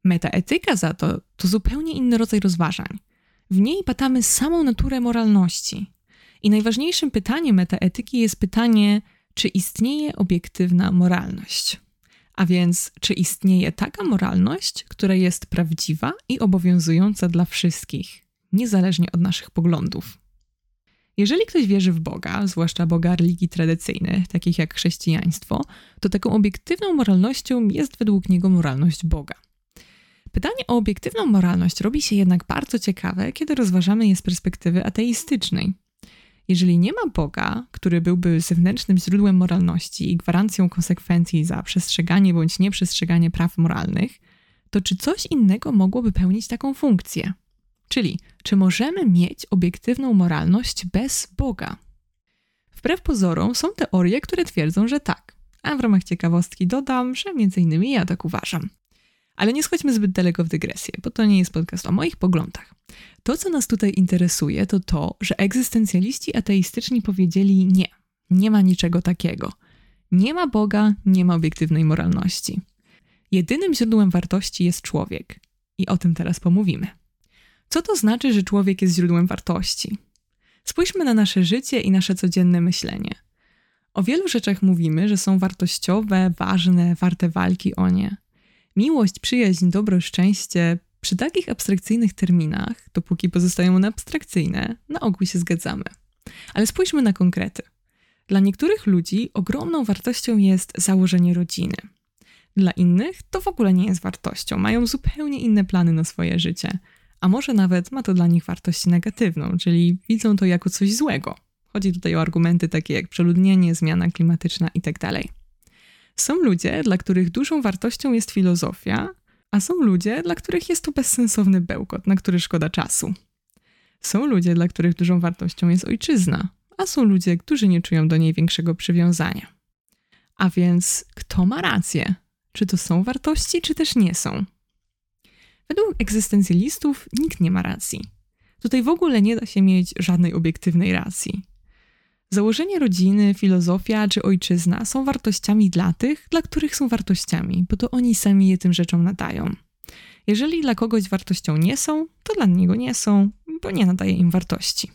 Metaetyka za to to zupełnie inny rodzaj rozważań. W niej badamy samą naturę moralności. I najważniejszym pytaniem metaetyki jest pytanie, czy istnieje obiektywna moralność. A więc, czy istnieje taka moralność, która jest prawdziwa i obowiązująca dla wszystkich, niezależnie od naszych poglądów. Jeżeli ktoś wierzy w Boga, zwłaszcza Boga religii tradycyjnych, takich jak chrześcijaństwo, to taką obiektywną moralnością jest według niego moralność Boga. Pytanie o obiektywną moralność robi się jednak bardzo ciekawe, kiedy rozważamy je z perspektywy ateistycznej. Jeżeli nie ma Boga, który byłby zewnętrznym źródłem moralności i gwarancją konsekwencji za przestrzeganie bądź nieprzestrzeganie praw moralnych, to czy coś innego mogłoby pełnić taką funkcję? Czyli, czy możemy mieć obiektywną moralność bez Boga? Wbrew pozorom są teorie, które twierdzą, że tak. A w ramach ciekawostki dodam, że między innymi ja tak uważam. Ale nie schodźmy zbyt daleko w dygresję, bo to nie jest podcast o moich poglądach. To, co nas tutaj interesuje, to to, że egzystencjaliści ateistyczni powiedzieli nie, nie ma niczego takiego. Nie ma Boga, nie ma obiektywnej moralności. Jedynym źródłem wartości jest człowiek. I o tym teraz pomówimy. Co to znaczy, że człowiek jest źródłem wartości? Spójrzmy na nasze życie i nasze codzienne myślenie. O wielu rzeczach mówimy, że są wartościowe, ważne, warte walki o nie. Miłość, przyjaźń, dobro, szczęście, przy takich abstrakcyjnych terminach, dopóki pozostają one abstrakcyjne, na ogół się zgadzamy. Ale spójrzmy na konkrety. Dla niektórych ludzi ogromną wartością jest założenie rodziny. Dla innych to w ogóle nie jest wartością, mają zupełnie inne plany na swoje życie, a może nawet ma to dla nich wartość negatywną, czyli widzą to jako coś złego. Chodzi tutaj o argumenty takie jak przeludnienie, zmiana klimatyczna itd. Są ludzie, dla których dużą wartością jest filozofia, a są ludzie, dla których jest to bezsensowny bełkot, na który szkoda czasu. Są ludzie, dla których dużą wartością jest ojczyzna, a są ludzie, którzy nie czują do niej większego przywiązania. A więc kto ma rację? Czy to są wartości, czy też nie są? Według egzystencjalistów nikt nie ma racji. Tutaj w ogóle nie da się mieć żadnej obiektywnej racji. Założenie rodziny, filozofia czy ojczyzna są wartościami dla tych, dla których są wartościami, bo to oni sami je tym rzeczom nadają. Jeżeli dla kogoś wartością nie są, to dla niego nie są, bo nie nadaje im wartości.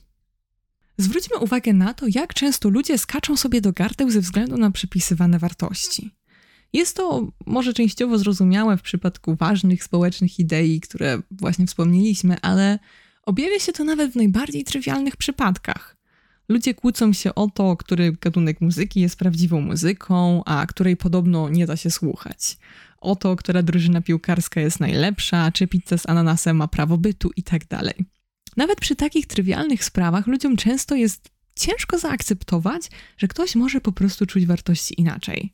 Zwróćmy uwagę na to, jak często ludzie skaczą sobie do gardeł ze względu na przypisywane wartości. Jest to może częściowo zrozumiałe w przypadku ważnych społecznych idei, które właśnie wspomnieliśmy, ale objawia się to nawet w najbardziej trywialnych przypadkach. Ludzie kłócą się o to, który gatunek muzyki jest prawdziwą muzyką, a której podobno nie da się słuchać. O to, która drużyna piłkarska jest najlepsza, czy pizza z ananasem ma prawo bytu i tak. Nawet przy takich trywialnych sprawach ludziom często jest ciężko zaakceptować, że ktoś może po prostu czuć wartości inaczej.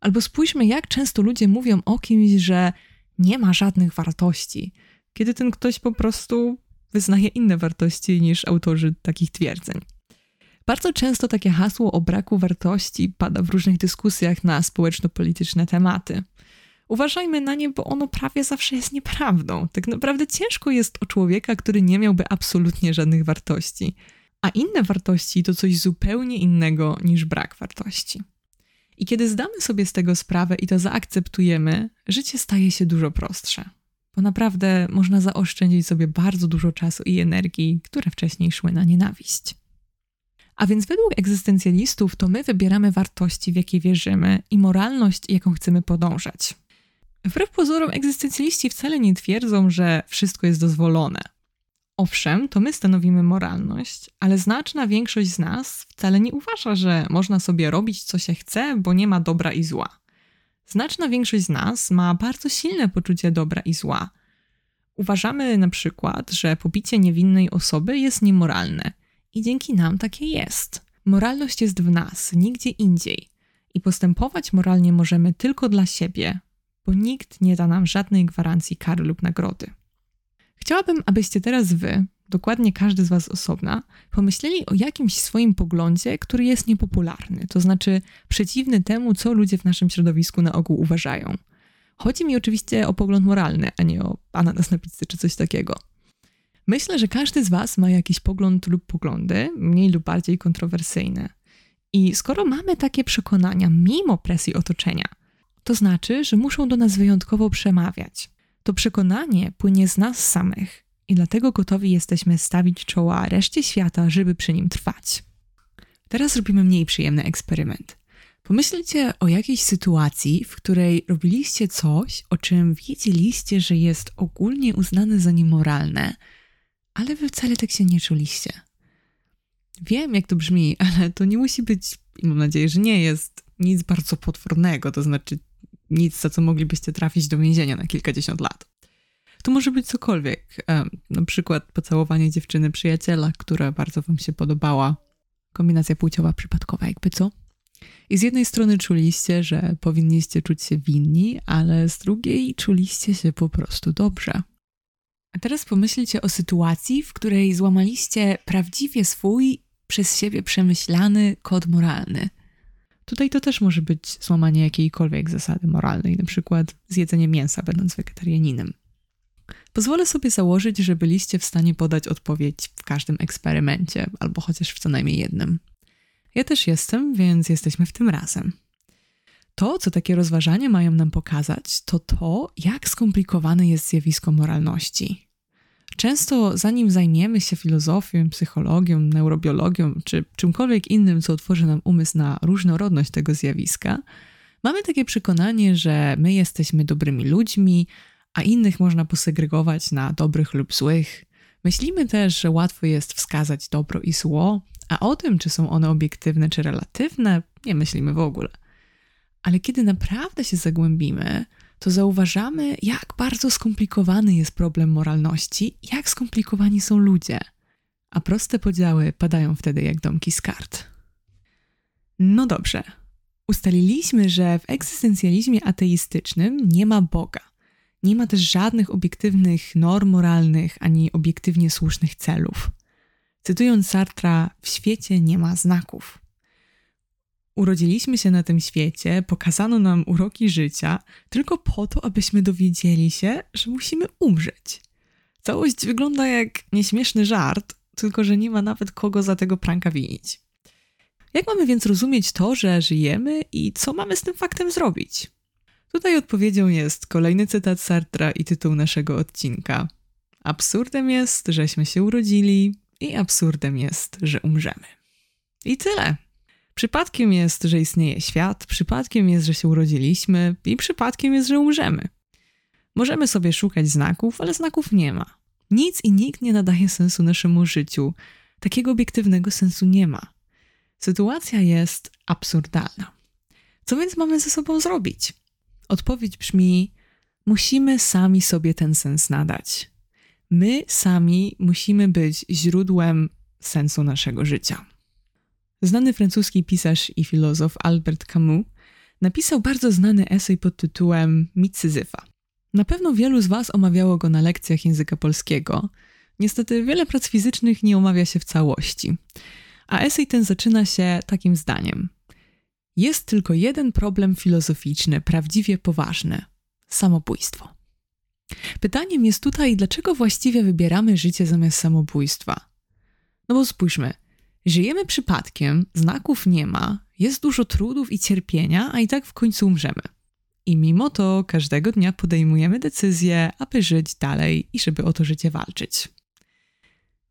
Albo spójrzmy, jak często ludzie mówią o kimś, że nie ma żadnych wartości, kiedy ten ktoś po prostu wyznaje inne wartości niż autorzy takich twierdzeń. Bardzo często takie hasło o braku wartości pada w różnych dyskusjach na społeczno-polityczne tematy. Uważajmy na nie, bo ono prawie zawsze jest nieprawdą. Tak naprawdę ciężko jest o człowieka, który nie miałby absolutnie żadnych wartości. A inne wartości to coś zupełnie innego niż brak wartości. I kiedy zdamy sobie z tego sprawę i to zaakceptujemy, życie staje się dużo prostsze. Bo naprawdę można zaoszczędzić sobie bardzo dużo czasu i energii, które wcześniej szły na nienawiść. A więc według egzystencjalistów to my wybieramy wartości, w jakie wierzymy i moralność, jaką chcemy podążać. Wbrew pozorom, egzystencjaliści wcale nie twierdzą, że wszystko jest dozwolone. Owszem, to my stanowimy moralność, ale znaczna większość z nas wcale nie uważa, że można sobie robić co się chce, bo nie ma dobra i zła. Znaczna większość z nas ma bardzo silne poczucie dobra i zła. Uważamy na przykład, że pobicie niewinnej osoby jest niemoralne i dzięki nam takie jest. Moralność jest w nas, nigdzie indziej. I postępować moralnie możemy tylko dla siebie, bo nikt nie da nam żadnej gwarancji kary lub nagrody. Chciałabym, abyście teraz wy, dokładnie każdy z was osobna, pomyśleli o jakimś swoim poglądzie, który jest niepopularny, to znaczy przeciwny temu, co ludzie w naszym środowisku na ogół uważają. Chodzi mi oczywiście o pogląd moralny, a nie o ananas na pizzy czy coś takiego. Myślę, że każdy z Was ma jakiś pogląd lub poglądy, mniej lub bardziej kontrowersyjne. I skoro mamy takie przekonania mimo presji otoczenia, to znaczy, że muszą do nas wyjątkowo przemawiać. To przekonanie płynie z nas samych i dlatego gotowi jesteśmy stawić czoła reszcie świata, żeby przy nim trwać. Teraz robimy mniej przyjemny eksperyment. Pomyślcie o jakiejś sytuacji, w której robiliście coś, o czym wiedzieliście, że jest ogólnie uznane za niemoralne, ale wy wcale tak się nie czuliście. Wiem, jak to brzmi, ale to nie musi być, i mam nadzieję, że nie jest nic bardzo potwornego, to znaczy nic, za co moglibyście trafić do więzienia na kilkadziesiąt lat. To może być cokolwiek, na przykład pocałowanie dziewczyny przyjaciela, która bardzo wam się podobała. Kombinacja płciowa przypadkowa, jakby co? I z jednej strony czuliście, że powinniście czuć się winni, ale z drugiej czuliście się po prostu dobrze. A teraz pomyślcie o sytuacji, w której złamaliście prawdziwie swój, przez siebie przemyślany kod moralny. Tutaj to też może być złamanie jakiejkolwiek zasady moralnej, na przykład zjedzenie mięsa, będąc wegetarianinem. Pozwolę sobie założyć, że byliście w stanie podać odpowiedź w każdym eksperymencie, albo chociaż w co najmniej jednym. Ja też jestem, więc jesteśmy w tym razem. To, co takie rozważania mają nam pokazać, to to, jak skomplikowane jest zjawisko moralności. Często, zanim zajmiemy się filozofią, psychologią, neurobiologią czy czymkolwiek innym, co otworzy nam umysł na różnorodność tego zjawiska, mamy takie przekonanie, że my jesteśmy dobrymi ludźmi, a innych można posegregować na dobrych lub złych. Myślimy też, że łatwo jest wskazać dobro i zło, a o tym, czy są one obiektywne czy relatywne, nie myślimy w ogóle. Ale kiedy naprawdę się zagłębimy, to zauważamy, jak bardzo skomplikowany jest problem moralności, jak skomplikowani są ludzie. A proste podziały padają wtedy jak domki z kart. No dobrze. Ustaliliśmy, że w egzystencjalizmie ateistycznym nie ma Boga. Nie ma też żadnych obiektywnych norm moralnych ani obiektywnie słusznych celów. Cytując Sartra, w świecie nie ma znaków. Urodziliśmy się na tym świecie, pokazano nam uroki życia, tylko po to, abyśmy dowiedzieli się, że musimy umrzeć. Całość wygląda jak nieśmieszny żart, tylko że nie ma nawet kogo za tego pranka winić. Jak mamy więc rozumieć to, że żyjemy i co mamy z tym faktem zrobić? Tutaj odpowiedzią jest kolejny cytat Sartra i tytuł naszego odcinka. Absurdem jest, żeśmy się urodzili, i absurdem jest, że umrzemy. I tyle. Przypadkiem jest, że istnieje świat, przypadkiem jest, że się urodziliśmy, i przypadkiem jest, że umrzemy. Możemy sobie szukać znaków, ale znaków nie ma. Nic i nikt nie nadaje sensu naszemu życiu. Takiego obiektywnego sensu nie ma. Sytuacja jest absurdalna. Co więc mamy ze sobą zrobić? Odpowiedź brzmi: musimy sami sobie ten sens nadać. My sami musimy być źródłem sensu naszego życia. Znany francuski pisarz i filozof Albert Camus napisał bardzo znany esej pod tytułem Mit Syzyfa. Na pewno wielu z Was omawiało go na lekcjach języka polskiego. Niestety wiele prac fizycznych nie omawia się w całości. A esej ten zaczyna się takim zdaniem. Jest tylko jeden problem filozoficzny, prawdziwie poważny samobójstwo. Pytaniem jest tutaj, dlaczego właściwie wybieramy życie zamiast samobójstwa? No bo spójrzmy, żyjemy przypadkiem, znaków nie ma, jest dużo trudów i cierpienia, a i tak w końcu umrzemy. I mimo to każdego dnia podejmujemy decyzję, aby żyć dalej i żeby o to życie walczyć.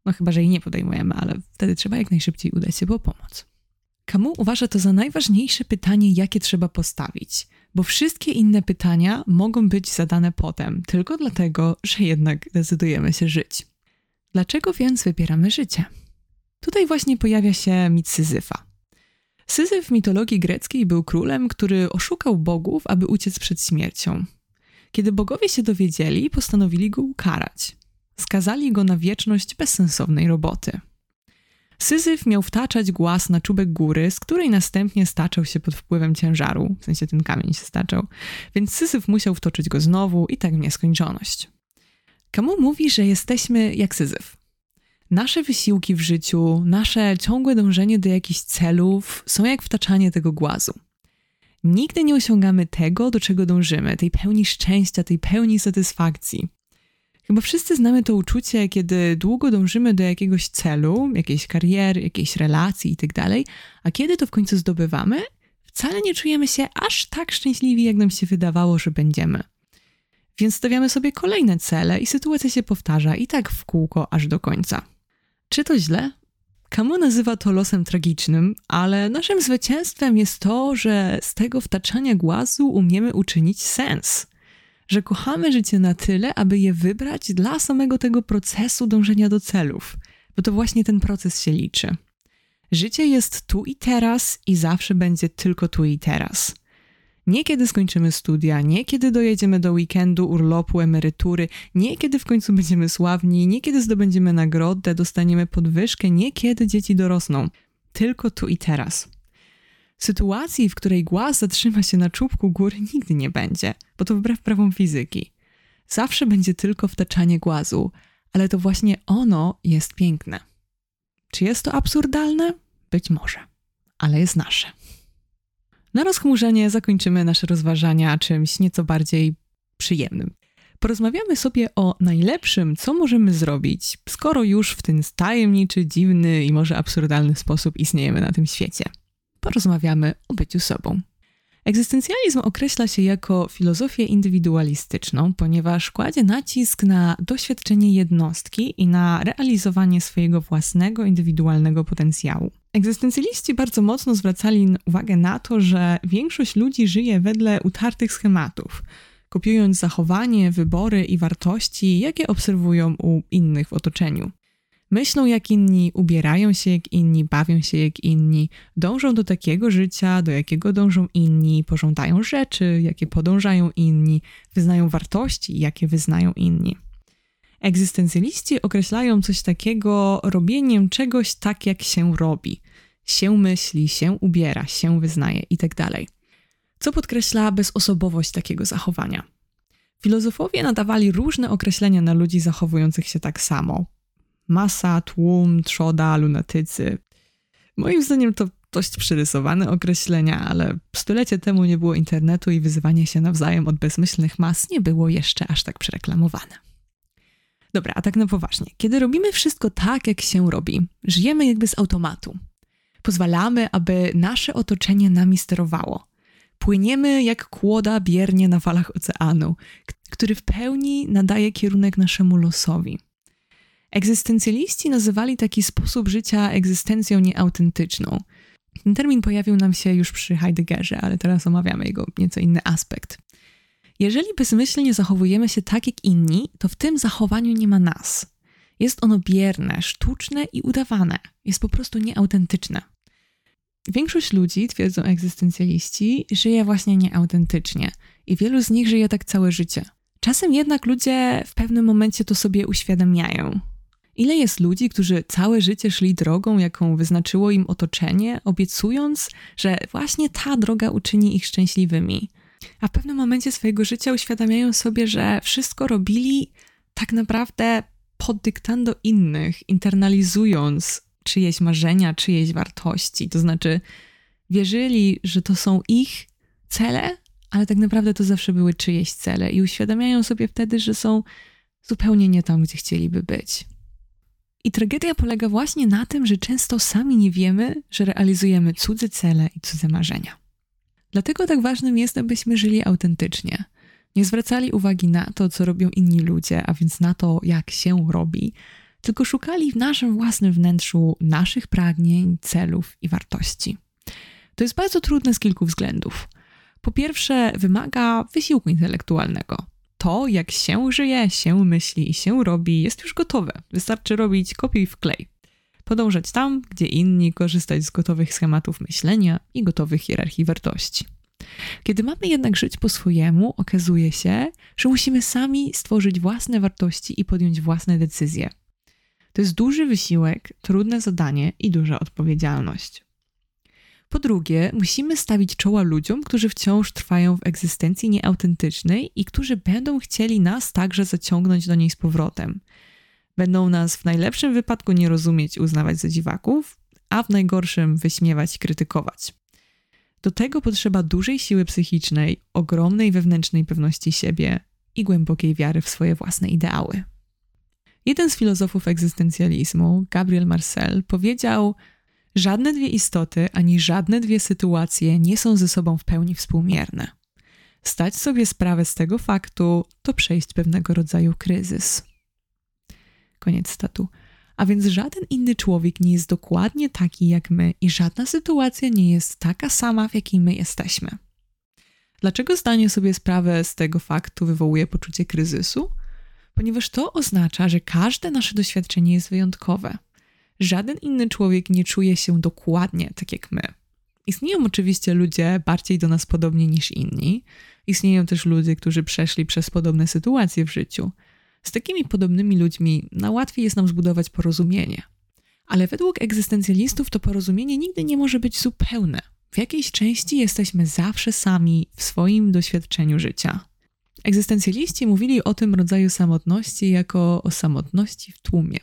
No chyba, że jej nie podejmujemy, ale wtedy trzeba jak najszybciej udać się po pomoc. Kamu uważa to za najważniejsze pytanie, jakie trzeba postawić – bo wszystkie inne pytania mogą być zadane potem, tylko dlatego, że jednak decydujemy się żyć. Dlaczego więc wybieramy życie? Tutaj właśnie pojawia się mit Syzyfa. Syzyf w mitologii greckiej był królem, który oszukał bogów, aby uciec przed śmiercią. Kiedy bogowie się dowiedzieli, postanowili go ukarać. Skazali go na wieczność bezsensownej roboty. Syzyf miał wtaczać głaz na czubek góry, z której następnie staczał się pod wpływem ciężaru, w sensie ten kamień się staczał, więc Syzyf musiał wtoczyć go znowu i tak w nieskończoność. Kamu mówi, że jesteśmy jak Syzyf. Nasze wysiłki w życiu, nasze ciągłe dążenie do jakichś celów są jak wtaczanie tego głazu. Nigdy nie osiągamy tego, do czego dążymy, tej pełni szczęścia, tej pełni satysfakcji. Chyba wszyscy znamy to uczucie, kiedy długo dążymy do jakiegoś celu, jakiejś kariery, jakiejś relacji itd., tak a kiedy to w końcu zdobywamy, wcale nie czujemy się aż tak szczęśliwi, jak nam się wydawało, że będziemy. Więc stawiamy sobie kolejne cele i sytuacja się powtarza i tak w kółko aż do końca. Czy to źle? Camus nazywa to losem tragicznym, ale naszym zwycięstwem jest to, że z tego wtaczania głazu umiemy uczynić sens. Że kochamy życie na tyle, aby je wybrać dla samego tego procesu dążenia do celów, bo to właśnie ten proces się liczy. Życie jest tu i teraz i zawsze będzie tylko tu i teraz. Nie kiedy skończymy studia, nie kiedy dojedziemy do weekendu, urlopu, emerytury, nie kiedy w końcu będziemy sławni, nie kiedy zdobędziemy nagrodę, dostaniemy podwyżkę, nie kiedy dzieci dorosną. Tylko tu i teraz. Sytuacji, w której głaz zatrzyma się na czubku góry, nigdy nie będzie, bo to wbrew prawom fizyki. Zawsze będzie tylko wtaczanie głazu, ale to właśnie ono jest piękne. Czy jest to absurdalne? Być może, ale jest nasze. Na rozchmurzenie zakończymy nasze rozważania czymś nieco bardziej przyjemnym. Porozmawiamy sobie o najlepszym, co możemy zrobić, skoro już w ten tajemniczy, dziwny i może absurdalny sposób istniejemy na tym świecie. Porozmawiamy o byciu sobą. Egzystencjalizm określa się jako filozofię indywidualistyczną, ponieważ kładzie nacisk na doświadczenie jednostki i na realizowanie swojego własnego indywidualnego potencjału. Egzystencjaliści bardzo mocno zwracali uwagę na to, że większość ludzi żyje wedle utartych schematów, kopiując zachowanie, wybory i wartości, jakie obserwują u innych w otoczeniu. Myślą jak inni, ubierają się jak inni, bawią się jak inni, dążą do takiego życia, do jakiego dążą inni, pożądają rzeczy, jakie podążają inni, wyznają wartości, jakie wyznają inni. Egzystencjaliści określają coś takiego robieniem czegoś tak, jak się robi. Się myśli, się ubiera, się wyznaje itd. Tak Co podkreśla bezosobowość takiego zachowania. Filozofowie nadawali różne określenia na ludzi zachowujących się tak samo. Masa, tłum, trzoda, lunatycy. Moim zdaniem to dość przyrysowane określenia, ale stulecie temu nie było internetu i wyzywanie się nawzajem od bezmyślnych mas nie było jeszcze aż tak przereklamowane. Dobra, a tak na poważnie. Kiedy robimy wszystko tak, jak się robi, żyjemy jakby z automatu. Pozwalamy, aby nasze otoczenie nami sterowało. Płyniemy jak kłoda biernie na falach oceanu, który w pełni nadaje kierunek naszemu losowi. Egzystencjaliści nazywali taki sposób życia egzystencją nieautentyczną. Ten termin pojawił nam się już przy Heideggerze, ale teraz omawiamy jego nieco inny aspekt. Jeżeli bezmyślnie zachowujemy się tak jak inni, to w tym zachowaniu nie ma nas. Jest ono bierne, sztuczne i udawane. Jest po prostu nieautentyczne. Większość ludzi, twierdzą egzystencjaliści, żyje właśnie nieautentycznie i wielu z nich żyje tak całe życie. Czasem jednak ludzie w pewnym momencie to sobie uświadamiają. Ile jest ludzi, którzy całe życie szli drogą, jaką wyznaczyło im otoczenie, obiecując, że właśnie ta droga uczyni ich szczęśliwymi? A w pewnym momencie swojego życia uświadamiają sobie, że wszystko robili tak naprawdę pod dyktando innych, internalizując czyjeś marzenia, czyjeś wartości. To znaczy, wierzyli, że to są ich cele, ale tak naprawdę to zawsze były czyjeś cele i uświadamiają sobie wtedy, że są zupełnie nie tam, gdzie chcieliby być. I tragedia polega właśnie na tym, że często sami nie wiemy, że realizujemy cudze cele i cudze marzenia. Dlatego tak ważnym jest, abyśmy żyli autentycznie. Nie zwracali uwagi na to, co robią inni ludzie, a więc na to, jak się robi, tylko szukali w naszym własnym wnętrzu naszych pragnień, celów i wartości. To jest bardzo trudne z kilku względów. Po pierwsze, wymaga wysiłku intelektualnego. To, jak się żyje, się myśli i się robi, jest już gotowe. Wystarczy robić kopiuj w klej. Podążać tam, gdzie inni, korzystać z gotowych schematów myślenia i gotowych hierarchii wartości. Kiedy mamy jednak żyć po swojemu, okazuje się, że musimy sami stworzyć własne wartości i podjąć własne decyzje. To jest duży wysiłek, trudne zadanie i duża odpowiedzialność. Po drugie, musimy stawić czoła ludziom, którzy wciąż trwają w egzystencji nieautentycznej i którzy będą chcieli nas także zaciągnąć do niej z powrotem. Będą nas w najlepszym wypadku nie rozumieć i uznawać za dziwaków, a w najgorszym wyśmiewać i krytykować. Do tego potrzeba dużej siły psychicznej, ogromnej wewnętrznej pewności siebie i głębokiej wiary w swoje własne ideały. Jeden z filozofów egzystencjalizmu, Gabriel Marcel, powiedział: Żadne dwie istoty ani żadne dwie sytuacje nie są ze sobą w pełni współmierne. Stać sobie sprawę z tego faktu to przejść pewnego rodzaju kryzys. Koniec statu. A więc żaden inny człowiek nie jest dokładnie taki jak my i żadna sytuacja nie jest taka sama, w jakiej my jesteśmy. Dlaczego zdanie sobie sprawę z tego faktu wywołuje poczucie kryzysu? Ponieważ to oznacza, że każde nasze doświadczenie jest wyjątkowe. Żaden inny człowiek nie czuje się dokładnie tak jak my. Istnieją oczywiście ludzie bardziej do nas podobni niż inni. Istnieją też ludzie, którzy przeszli przez podobne sytuacje w życiu. Z takimi podobnymi ludźmi najłatwiej jest nam zbudować porozumienie. Ale według egzystencjalistów to porozumienie nigdy nie może być zupełne. W jakiejś części jesteśmy zawsze sami w swoim doświadczeniu życia. Egzystencjaliści mówili o tym rodzaju samotności jako o samotności w tłumie.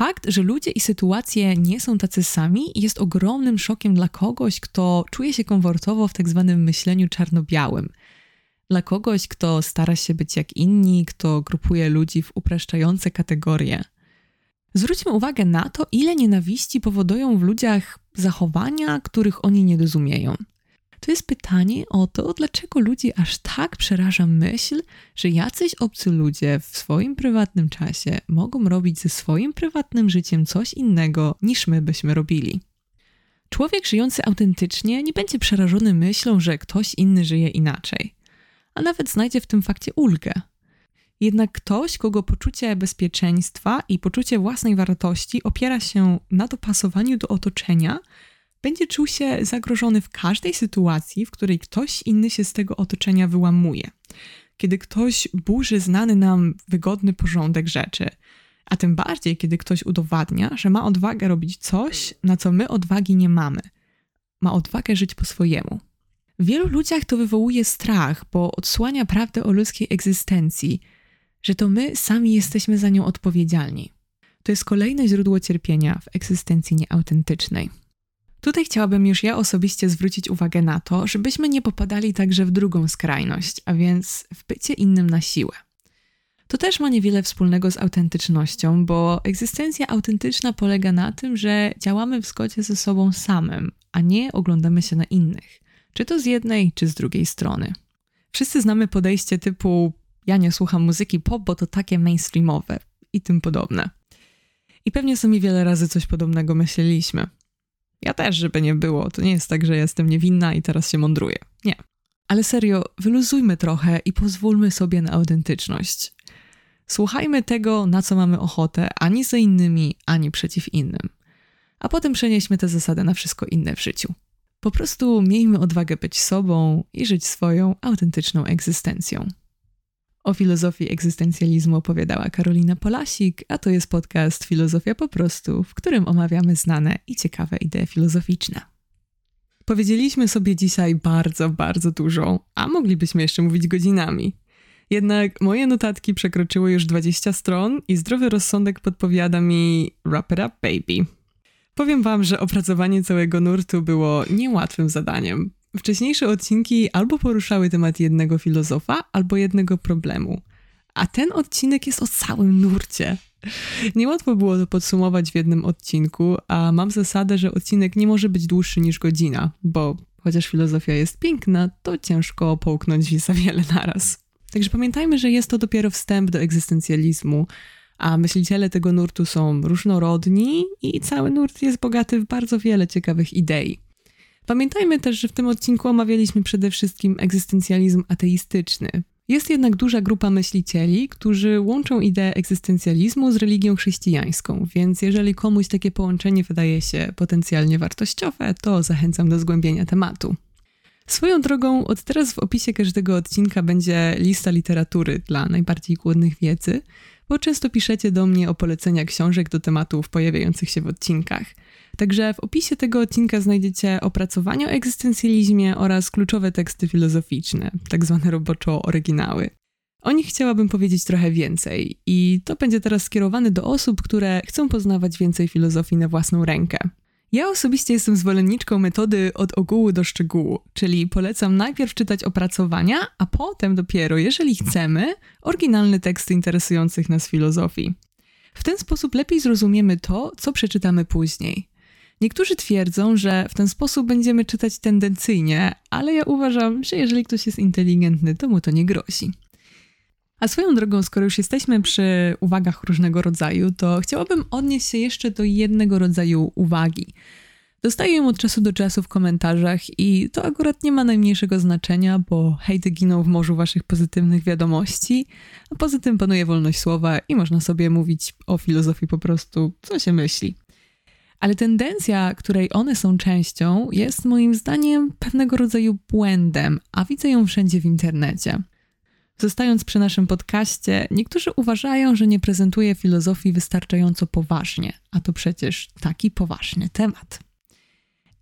Fakt, że ludzie i sytuacje nie są tacy sami, jest ogromnym szokiem dla kogoś, kto czuje się komfortowo w tak zwanym myśleniu czarno-białym. Dla kogoś, kto stara się być jak inni, kto grupuje ludzi w upraszczające kategorie. Zwróćmy uwagę na to, ile nienawiści powodują w ludziach zachowania, których oni nie rozumieją. To jest pytanie o to, dlaczego ludzi aż tak przeraża myśl, że jacyś obcy ludzie w swoim prywatnym czasie mogą robić ze swoim prywatnym życiem coś innego niż my byśmy robili. Człowiek żyjący autentycznie nie będzie przerażony myślą, że ktoś inny żyje inaczej, a nawet znajdzie w tym fakcie ulgę. Jednak ktoś, kogo poczucie bezpieczeństwa i poczucie własnej wartości opiera się na dopasowaniu do otoczenia, będzie czuł się zagrożony w każdej sytuacji, w której ktoś inny się z tego otoczenia wyłamuje. Kiedy ktoś burzy znany nam wygodny porządek rzeczy, a tym bardziej, kiedy ktoś udowadnia, że ma odwagę robić coś, na co my odwagi nie mamy. Ma odwagę żyć po swojemu. W wielu ludziach to wywołuje strach, bo odsłania prawdę o ludzkiej egzystencji, że to my sami jesteśmy za nią odpowiedzialni. To jest kolejne źródło cierpienia w egzystencji nieautentycznej. Tutaj chciałabym już ja osobiście zwrócić uwagę na to, żebyśmy nie popadali także w drugą skrajność, a więc w bycie innym na siłę. To też ma niewiele wspólnego z autentycznością, bo egzystencja autentyczna polega na tym, że działamy w zgodzie ze sobą samym, a nie oglądamy się na innych, czy to z jednej, czy z drugiej strony. Wszyscy znamy podejście typu ja nie słucham muzyki pop, bo to takie mainstreamowe i tym podobne. I pewnie sobie wiele razy coś podobnego myśleliśmy. Ja też, żeby nie było. To nie jest tak, że jestem niewinna i teraz się mądruję. Nie. Ale serio, wyluzujmy trochę i pozwólmy sobie na autentyczność. Słuchajmy tego, na co mamy ochotę, ani za innymi, ani przeciw innym. A potem przenieśmy tę zasadę na wszystko inne w życiu. Po prostu miejmy odwagę być sobą i żyć swoją autentyczną egzystencją. O filozofii egzystencjalizmu opowiadała Karolina Polasik, a to jest podcast Filozofia po prostu, w którym omawiamy znane i ciekawe idee filozoficzne. Powiedzieliśmy sobie dzisiaj bardzo, bardzo dużo, a moglibyśmy jeszcze mówić godzinami. Jednak moje notatki przekroczyły już 20 stron i zdrowy rozsądek podpowiada mi wrap it up baby. Powiem wam, że opracowanie całego nurtu było niełatwym zadaniem, Wcześniejsze odcinki albo poruszały temat jednego filozofa, albo jednego problemu. A ten odcinek jest o całym nurcie. Niełatwo było to podsumować w jednym odcinku, a mam zasadę, że odcinek nie może być dłuższy niż godzina, bo chociaż filozofia jest piękna, to ciężko połknąć za wiele naraz. Także pamiętajmy, że jest to dopiero wstęp do egzystencjalizmu, a myśliciele tego nurtu są różnorodni i cały nurt jest bogaty w bardzo wiele ciekawych idei. Pamiętajmy też, że w tym odcinku omawialiśmy przede wszystkim egzystencjalizm ateistyczny. Jest jednak duża grupa myślicieli, którzy łączą ideę egzystencjalizmu z religią chrześcijańską, więc jeżeli komuś takie połączenie wydaje się potencjalnie wartościowe, to zachęcam do zgłębienia tematu. Swoją drogą, od teraz w opisie każdego odcinka będzie lista literatury dla najbardziej głodnych wiedzy, bo często piszecie do mnie o polecenia książek do tematów pojawiających się w odcinkach. Także w opisie tego odcinka znajdziecie opracowania o egzystencjalizmie oraz kluczowe teksty filozoficzne, tak zwane roboczo oryginały. O nich chciałabym powiedzieć trochę więcej i to będzie teraz skierowane do osób, które chcą poznawać więcej filozofii na własną rękę. Ja osobiście jestem zwolenniczką metody od ogółu do szczegółu, czyli polecam najpierw czytać opracowania, a potem dopiero, jeżeli chcemy, oryginalne teksty interesujących nas filozofii. W ten sposób lepiej zrozumiemy to, co przeczytamy później. Niektórzy twierdzą, że w ten sposób będziemy czytać tendencyjnie, ale ja uważam, że jeżeli ktoś jest inteligentny, to mu to nie grozi. A swoją drogą, skoro już jesteśmy przy uwagach różnego rodzaju, to chciałabym odnieść się jeszcze do jednego rodzaju uwagi. Dostaję ją od czasu do czasu w komentarzach i to akurat nie ma najmniejszego znaczenia, bo hejty giną w morzu waszych pozytywnych wiadomości, a poza tym panuje wolność słowa i można sobie mówić o filozofii po prostu, co się myśli. Ale tendencja, której one są częścią, jest moim zdaniem pewnego rodzaju błędem, a widzę ją wszędzie w internecie. Zostając przy naszym podcaście, niektórzy uważają, że nie prezentuję filozofii wystarczająco poważnie, a to przecież taki poważny temat.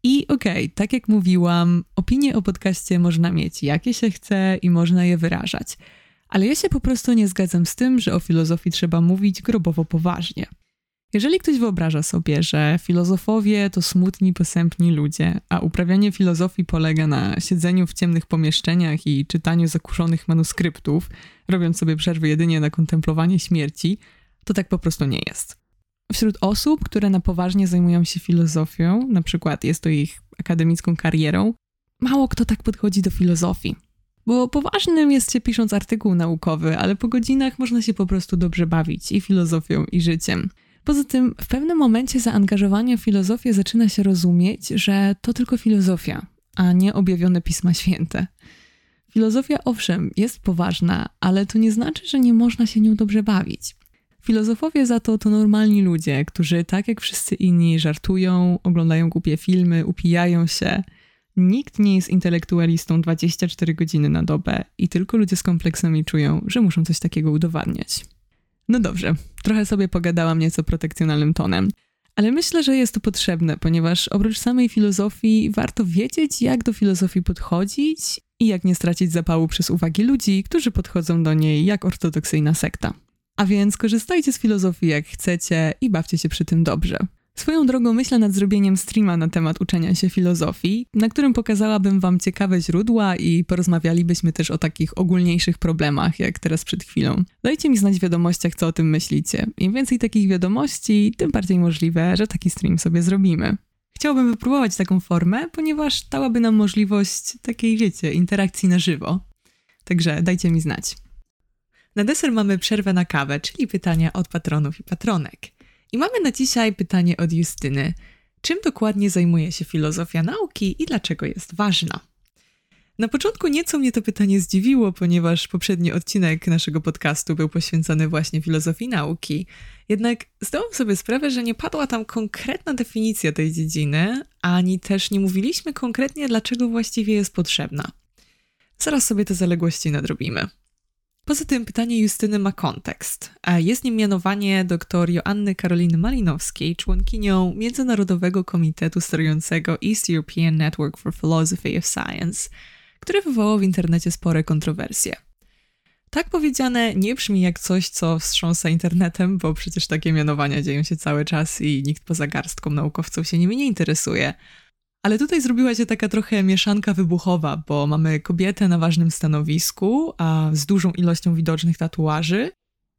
I okej, okay, tak jak mówiłam, opinie o podcaście można mieć jakie się chce i można je wyrażać. Ale ja się po prostu nie zgadzam z tym, że o filozofii trzeba mówić grobowo poważnie. Jeżeli ktoś wyobraża sobie, że filozofowie to smutni, posępni ludzie, a uprawianie filozofii polega na siedzeniu w ciemnych pomieszczeniach i czytaniu zakurzonych manuskryptów, robiąc sobie przerwy jedynie na kontemplowanie śmierci, to tak po prostu nie jest. Wśród osób, które na poważnie zajmują się filozofią, na przykład jest to ich akademicką karierą, mało kto tak podchodzi do filozofii. Bo poważnym jest się pisząc artykuł naukowy, ale po godzinach można się po prostu dobrze bawić i filozofią, i życiem. Poza tym, w pewnym momencie zaangażowania w filozofię zaczyna się rozumieć, że to tylko filozofia, a nie objawione pisma święte. Filozofia, owszem, jest poważna, ale to nie znaczy, że nie można się nią dobrze bawić. Filozofowie za to to normalni ludzie, którzy tak jak wszyscy inni żartują, oglądają głupie filmy, upijają się. Nikt nie jest intelektualistą 24 godziny na dobę i tylko ludzie z kompleksami czują, że muszą coś takiego udowadniać. No dobrze, trochę sobie pogadałam nieco protekcjonalnym tonem. Ale myślę, że jest to potrzebne, ponieważ oprócz samej filozofii warto wiedzieć, jak do filozofii podchodzić i jak nie stracić zapału przez uwagi ludzi, którzy podchodzą do niej jak ortodoksyjna sekta. A więc korzystajcie z filozofii jak chcecie i bawcie się przy tym dobrze. Swoją drogą myślę nad zrobieniem streama na temat uczenia się filozofii, na którym pokazałabym wam ciekawe źródła i porozmawialibyśmy też o takich ogólniejszych problemach, jak teraz przed chwilą. Dajcie mi znać w wiadomościach, co o tym myślicie. Im więcej takich wiadomości, tym bardziej możliwe, że taki stream sobie zrobimy. Chciałbym wypróbować taką formę, ponieważ dałaby nam możliwość takiej, wiecie, interakcji na żywo. Także dajcie mi znać. Na deser mamy przerwę na kawę, czyli pytania od patronów i patronek. I mamy na dzisiaj pytanie od Justyny. Czym dokładnie zajmuje się filozofia nauki i dlaczego jest ważna? Na początku nieco mnie to pytanie zdziwiło, ponieważ poprzedni odcinek naszego podcastu był poświęcony właśnie filozofii nauki. Jednak zdałam sobie sprawę, że nie padła tam konkretna definicja tej dziedziny, ani też nie mówiliśmy konkretnie, dlaczego właściwie jest potrzebna. Zaraz sobie te zaległości nadrobimy. Poza tym pytanie Justyny ma kontekst. Jest nim mianowanie dr Joanny Karoliny Malinowskiej członkinią Międzynarodowego Komitetu Sterującego East European Network for Philosophy of Science, które wywołało w internecie spore kontrowersje. Tak powiedziane nie brzmi jak coś, co wstrząsa internetem, bo przecież takie mianowania dzieją się cały czas i nikt poza garstką naukowców się nimi nie interesuje – ale tutaj zrobiła się taka trochę mieszanka wybuchowa, bo mamy kobietę na ważnym stanowisku, a z dużą ilością widocznych tatuaży,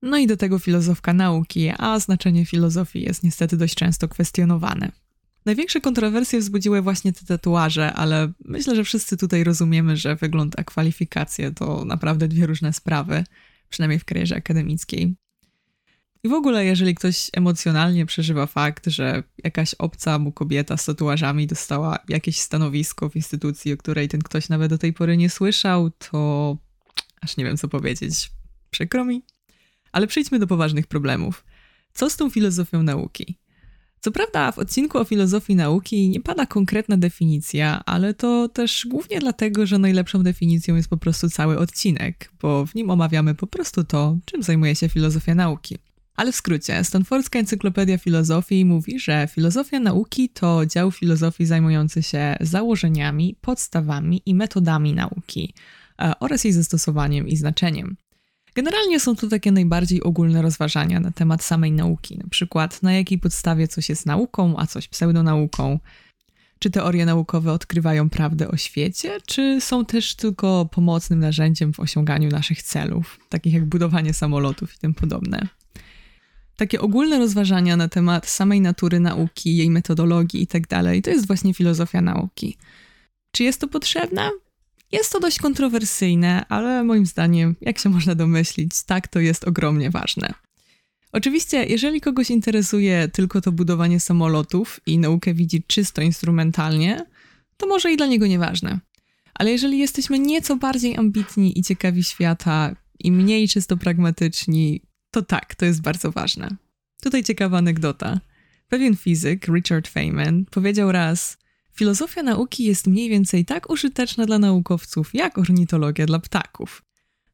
no i do tego filozofka nauki, a znaczenie filozofii jest niestety dość często kwestionowane. Największe kontrowersje wzbudziły właśnie te tatuaże, ale myślę, że wszyscy tutaj rozumiemy, że wygląd a kwalifikacje to naprawdę dwie różne sprawy, przynajmniej w karierze akademickiej. I w ogóle, jeżeli ktoś emocjonalnie przeżywa fakt, że jakaś obca mu kobieta z tatuażami dostała jakieś stanowisko w instytucji, o której ten ktoś nawet do tej pory nie słyszał, to aż nie wiem co powiedzieć. Przykro mi. Ale przejdźmy do poważnych problemów. Co z tą filozofią nauki? Co prawda, w odcinku o filozofii nauki nie pada konkretna definicja, ale to też głównie dlatego, że najlepszą definicją jest po prostu cały odcinek, bo w nim omawiamy po prostu to, czym zajmuje się filozofia nauki. Ale w skrócie, Stanfordska Encyklopedia Filozofii mówi, że filozofia nauki to dział filozofii zajmujący się założeniami, podstawami i metodami nauki e, oraz jej zastosowaniem i znaczeniem. Generalnie są to takie najbardziej ogólne rozważania na temat samej nauki, na przykład na jakiej podstawie coś jest nauką, a coś pseudonauką. Czy teorie naukowe odkrywają prawdę o świecie, czy są też tylko pomocnym narzędziem w osiąganiu naszych celów, takich jak budowanie samolotów i tym podobne. Takie ogólne rozważania na temat samej natury nauki, jej metodologii itd. Tak to jest właśnie filozofia nauki. Czy jest to potrzebne? Jest to dość kontrowersyjne, ale moim zdaniem, jak się można domyślić, tak to jest ogromnie ważne. Oczywiście, jeżeli kogoś interesuje tylko to budowanie samolotów i naukę widzi czysto instrumentalnie, to może i dla niego nieważne. Ale jeżeli jesteśmy nieco bardziej ambitni i ciekawi świata i mniej czysto pragmatyczni, to tak, to jest bardzo ważne. Tutaj ciekawa anegdota. Pewien fizyk, Richard Feynman, powiedział raz: Filozofia nauki jest mniej więcej tak użyteczna dla naukowców, jak ornitologia dla ptaków.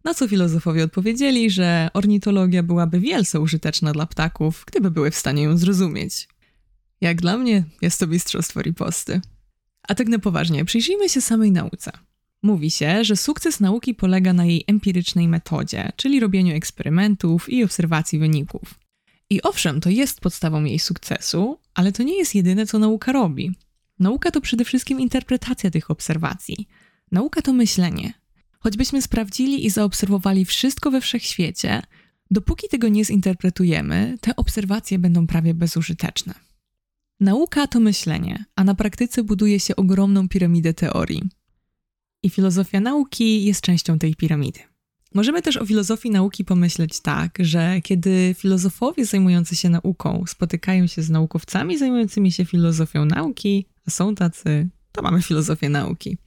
Na co filozofowie odpowiedzieli, że ornitologia byłaby wielce użyteczna dla ptaków, gdyby były w stanie ją zrozumieć. Jak dla mnie jest to mistrzostwo riposty. A tak na poważnie, przyjrzyjmy się samej nauce. Mówi się, że sukces nauki polega na jej empirycznej metodzie, czyli robieniu eksperymentów i obserwacji wyników. I owszem, to jest podstawą jej sukcesu, ale to nie jest jedyne, co nauka robi. Nauka to przede wszystkim interpretacja tych obserwacji. Nauka to myślenie. Choćbyśmy sprawdzili i zaobserwowali wszystko we wszechświecie, dopóki tego nie zinterpretujemy, te obserwacje będą prawie bezużyteczne. Nauka to myślenie, a na praktyce buduje się ogromną piramidę teorii. I filozofia nauki jest częścią tej piramidy. Możemy też o filozofii nauki pomyśleć tak, że kiedy filozofowie zajmujący się nauką spotykają się z naukowcami zajmującymi się filozofią nauki, a są tacy, to mamy filozofię nauki.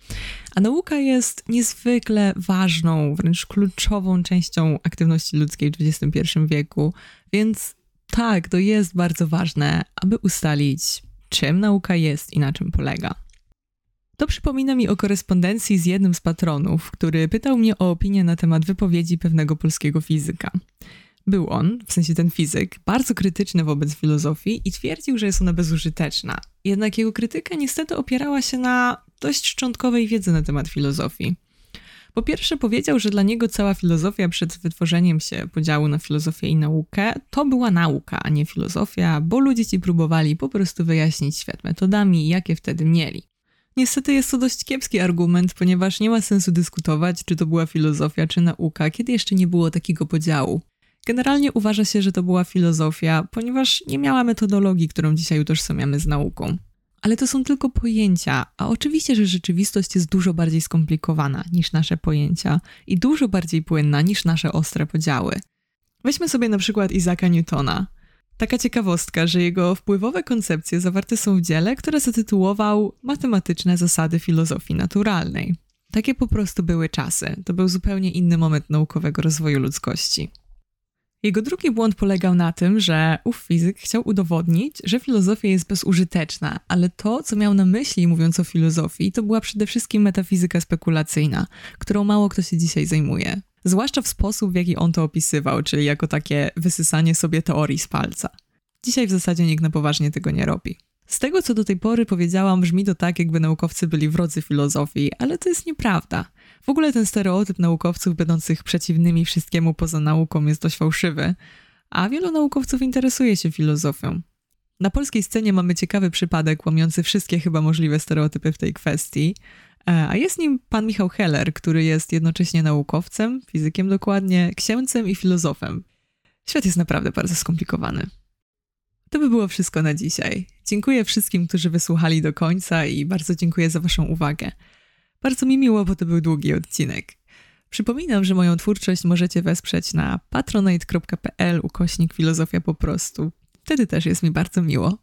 A nauka jest niezwykle ważną, wręcz kluczową częścią aktywności ludzkiej w XXI wieku, więc tak, to jest bardzo ważne, aby ustalić, czym nauka jest i na czym polega. To przypomina mi o korespondencji z jednym z patronów, który pytał mnie o opinię na temat wypowiedzi pewnego polskiego fizyka. Był on, w sensie ten fizyk, bardzo krytyczny wobec filozofii i twierdził, że jest ona bezużyteczna. Jednak jego krytyka niestety opierała się na dość szczątkowej wiedzy na temat filozofii. Po pierwsze, powiedział, że dla niego cała filozofia przed wytworzeniem się podziału na filozofię i naukę to była nauka, a nie filozofia, bo ludzie ci próbowali po prostu wyjaśnić świat metodami, jakie wtedy mieli. Niestety jest to dość kiepski argument, ponieważ nie ma sensu dyskutować, czy to była filozofia, czy nauka, kiedy jeszcze nie było takiego podziału. Generalnie uważa się, że to była filozofia, ponieważ nie miała metodologii, którą dzisiaj utożsamiamy z nauką. Ale to są tylko pojęcia, a oczywiście, że rzeczywistość jest dużo bardziej skomplikowana niż nasze pojęcia i dużo bardziej płynna niż nasze ostre podziały. Weźmy sobie na przykład Isaaca Newtona. Taka ciekawostka, że jego wpływowe koncepcje zawarte są w dziele, które zatytułował Matematyczne zasady filozofii naturalnej. Takie po prostu były czasy. To był zupełnie inny moment naukowego rozwoju ludzkości. Jego drugi błąd polegał na tym, że ów fizyk chciał udowodnić, że filozofia jest bezużyteczna, ale to, co miał na myśli mówiąc o filozofii, to była przede wszystkim metafizyka spekulacyjna, którą mało kto się dzisiaj zajmuje. Zwłaszcza w sposób, w jaki on to opisywał, czyli jako takie wysysanie sobie teorii z palca. Dzisiaj w zasadzie nikt na poważnie tego nie robi. Z tego, co do tej pory powiedziałam, brzmi to tak, jakby naukowcy byli wrodzy filozofii, ale to jest nieprawda. W ogóle ten stereotyp naukowców będących przeciwnymi wszystkiemu poza nauką jest dość fałszywy, a wielu naukowców interesuje się filozofią. Na polskiej scenie mamy ciekawy przypadek łamiący wszystkie chyba możliwe stereotypy w tej kwestii, a jest nim pan Michał Heller, który jest jednocześnie naukowcem, fizykiem dokładnie, księcem i filozofem. Świat jest naprawdę bardzo skomplikowany. To by było wszystko na dzisiaj. Dziękuję wszystkim, którzy wysłuchali do końca i bardzo dziękuję za Waszą uwagę. Bardzo mi miło, bo to był długi odcinek. Przypominam, że moją twórczość możecie wesprzeć na patronate.pl ukośnik filozofia po prostu. Wtedy też jest mi bardzo miło.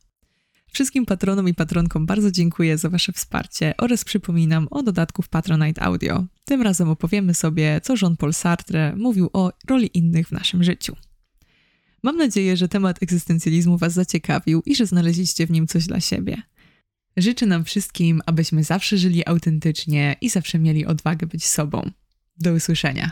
Wszystkim patronom i patronkom bardzo dziękuję za Wasze wsparcie oraz przypominam o dodatku w Patronite Audio. Tym razem opowiemy sobie, co Jean-Paul Sartre mówił o roli innych w naszym życiu. Mam nadzieję, że temat egzystencjalizmu Was zaciekawił i że znaleźliście w nim coś dla siebie. Życzę nam wszystkim, abyśmy zawsze żyli autentycznie i zawsze mieli odwagę być sobą. Do usłyszenia.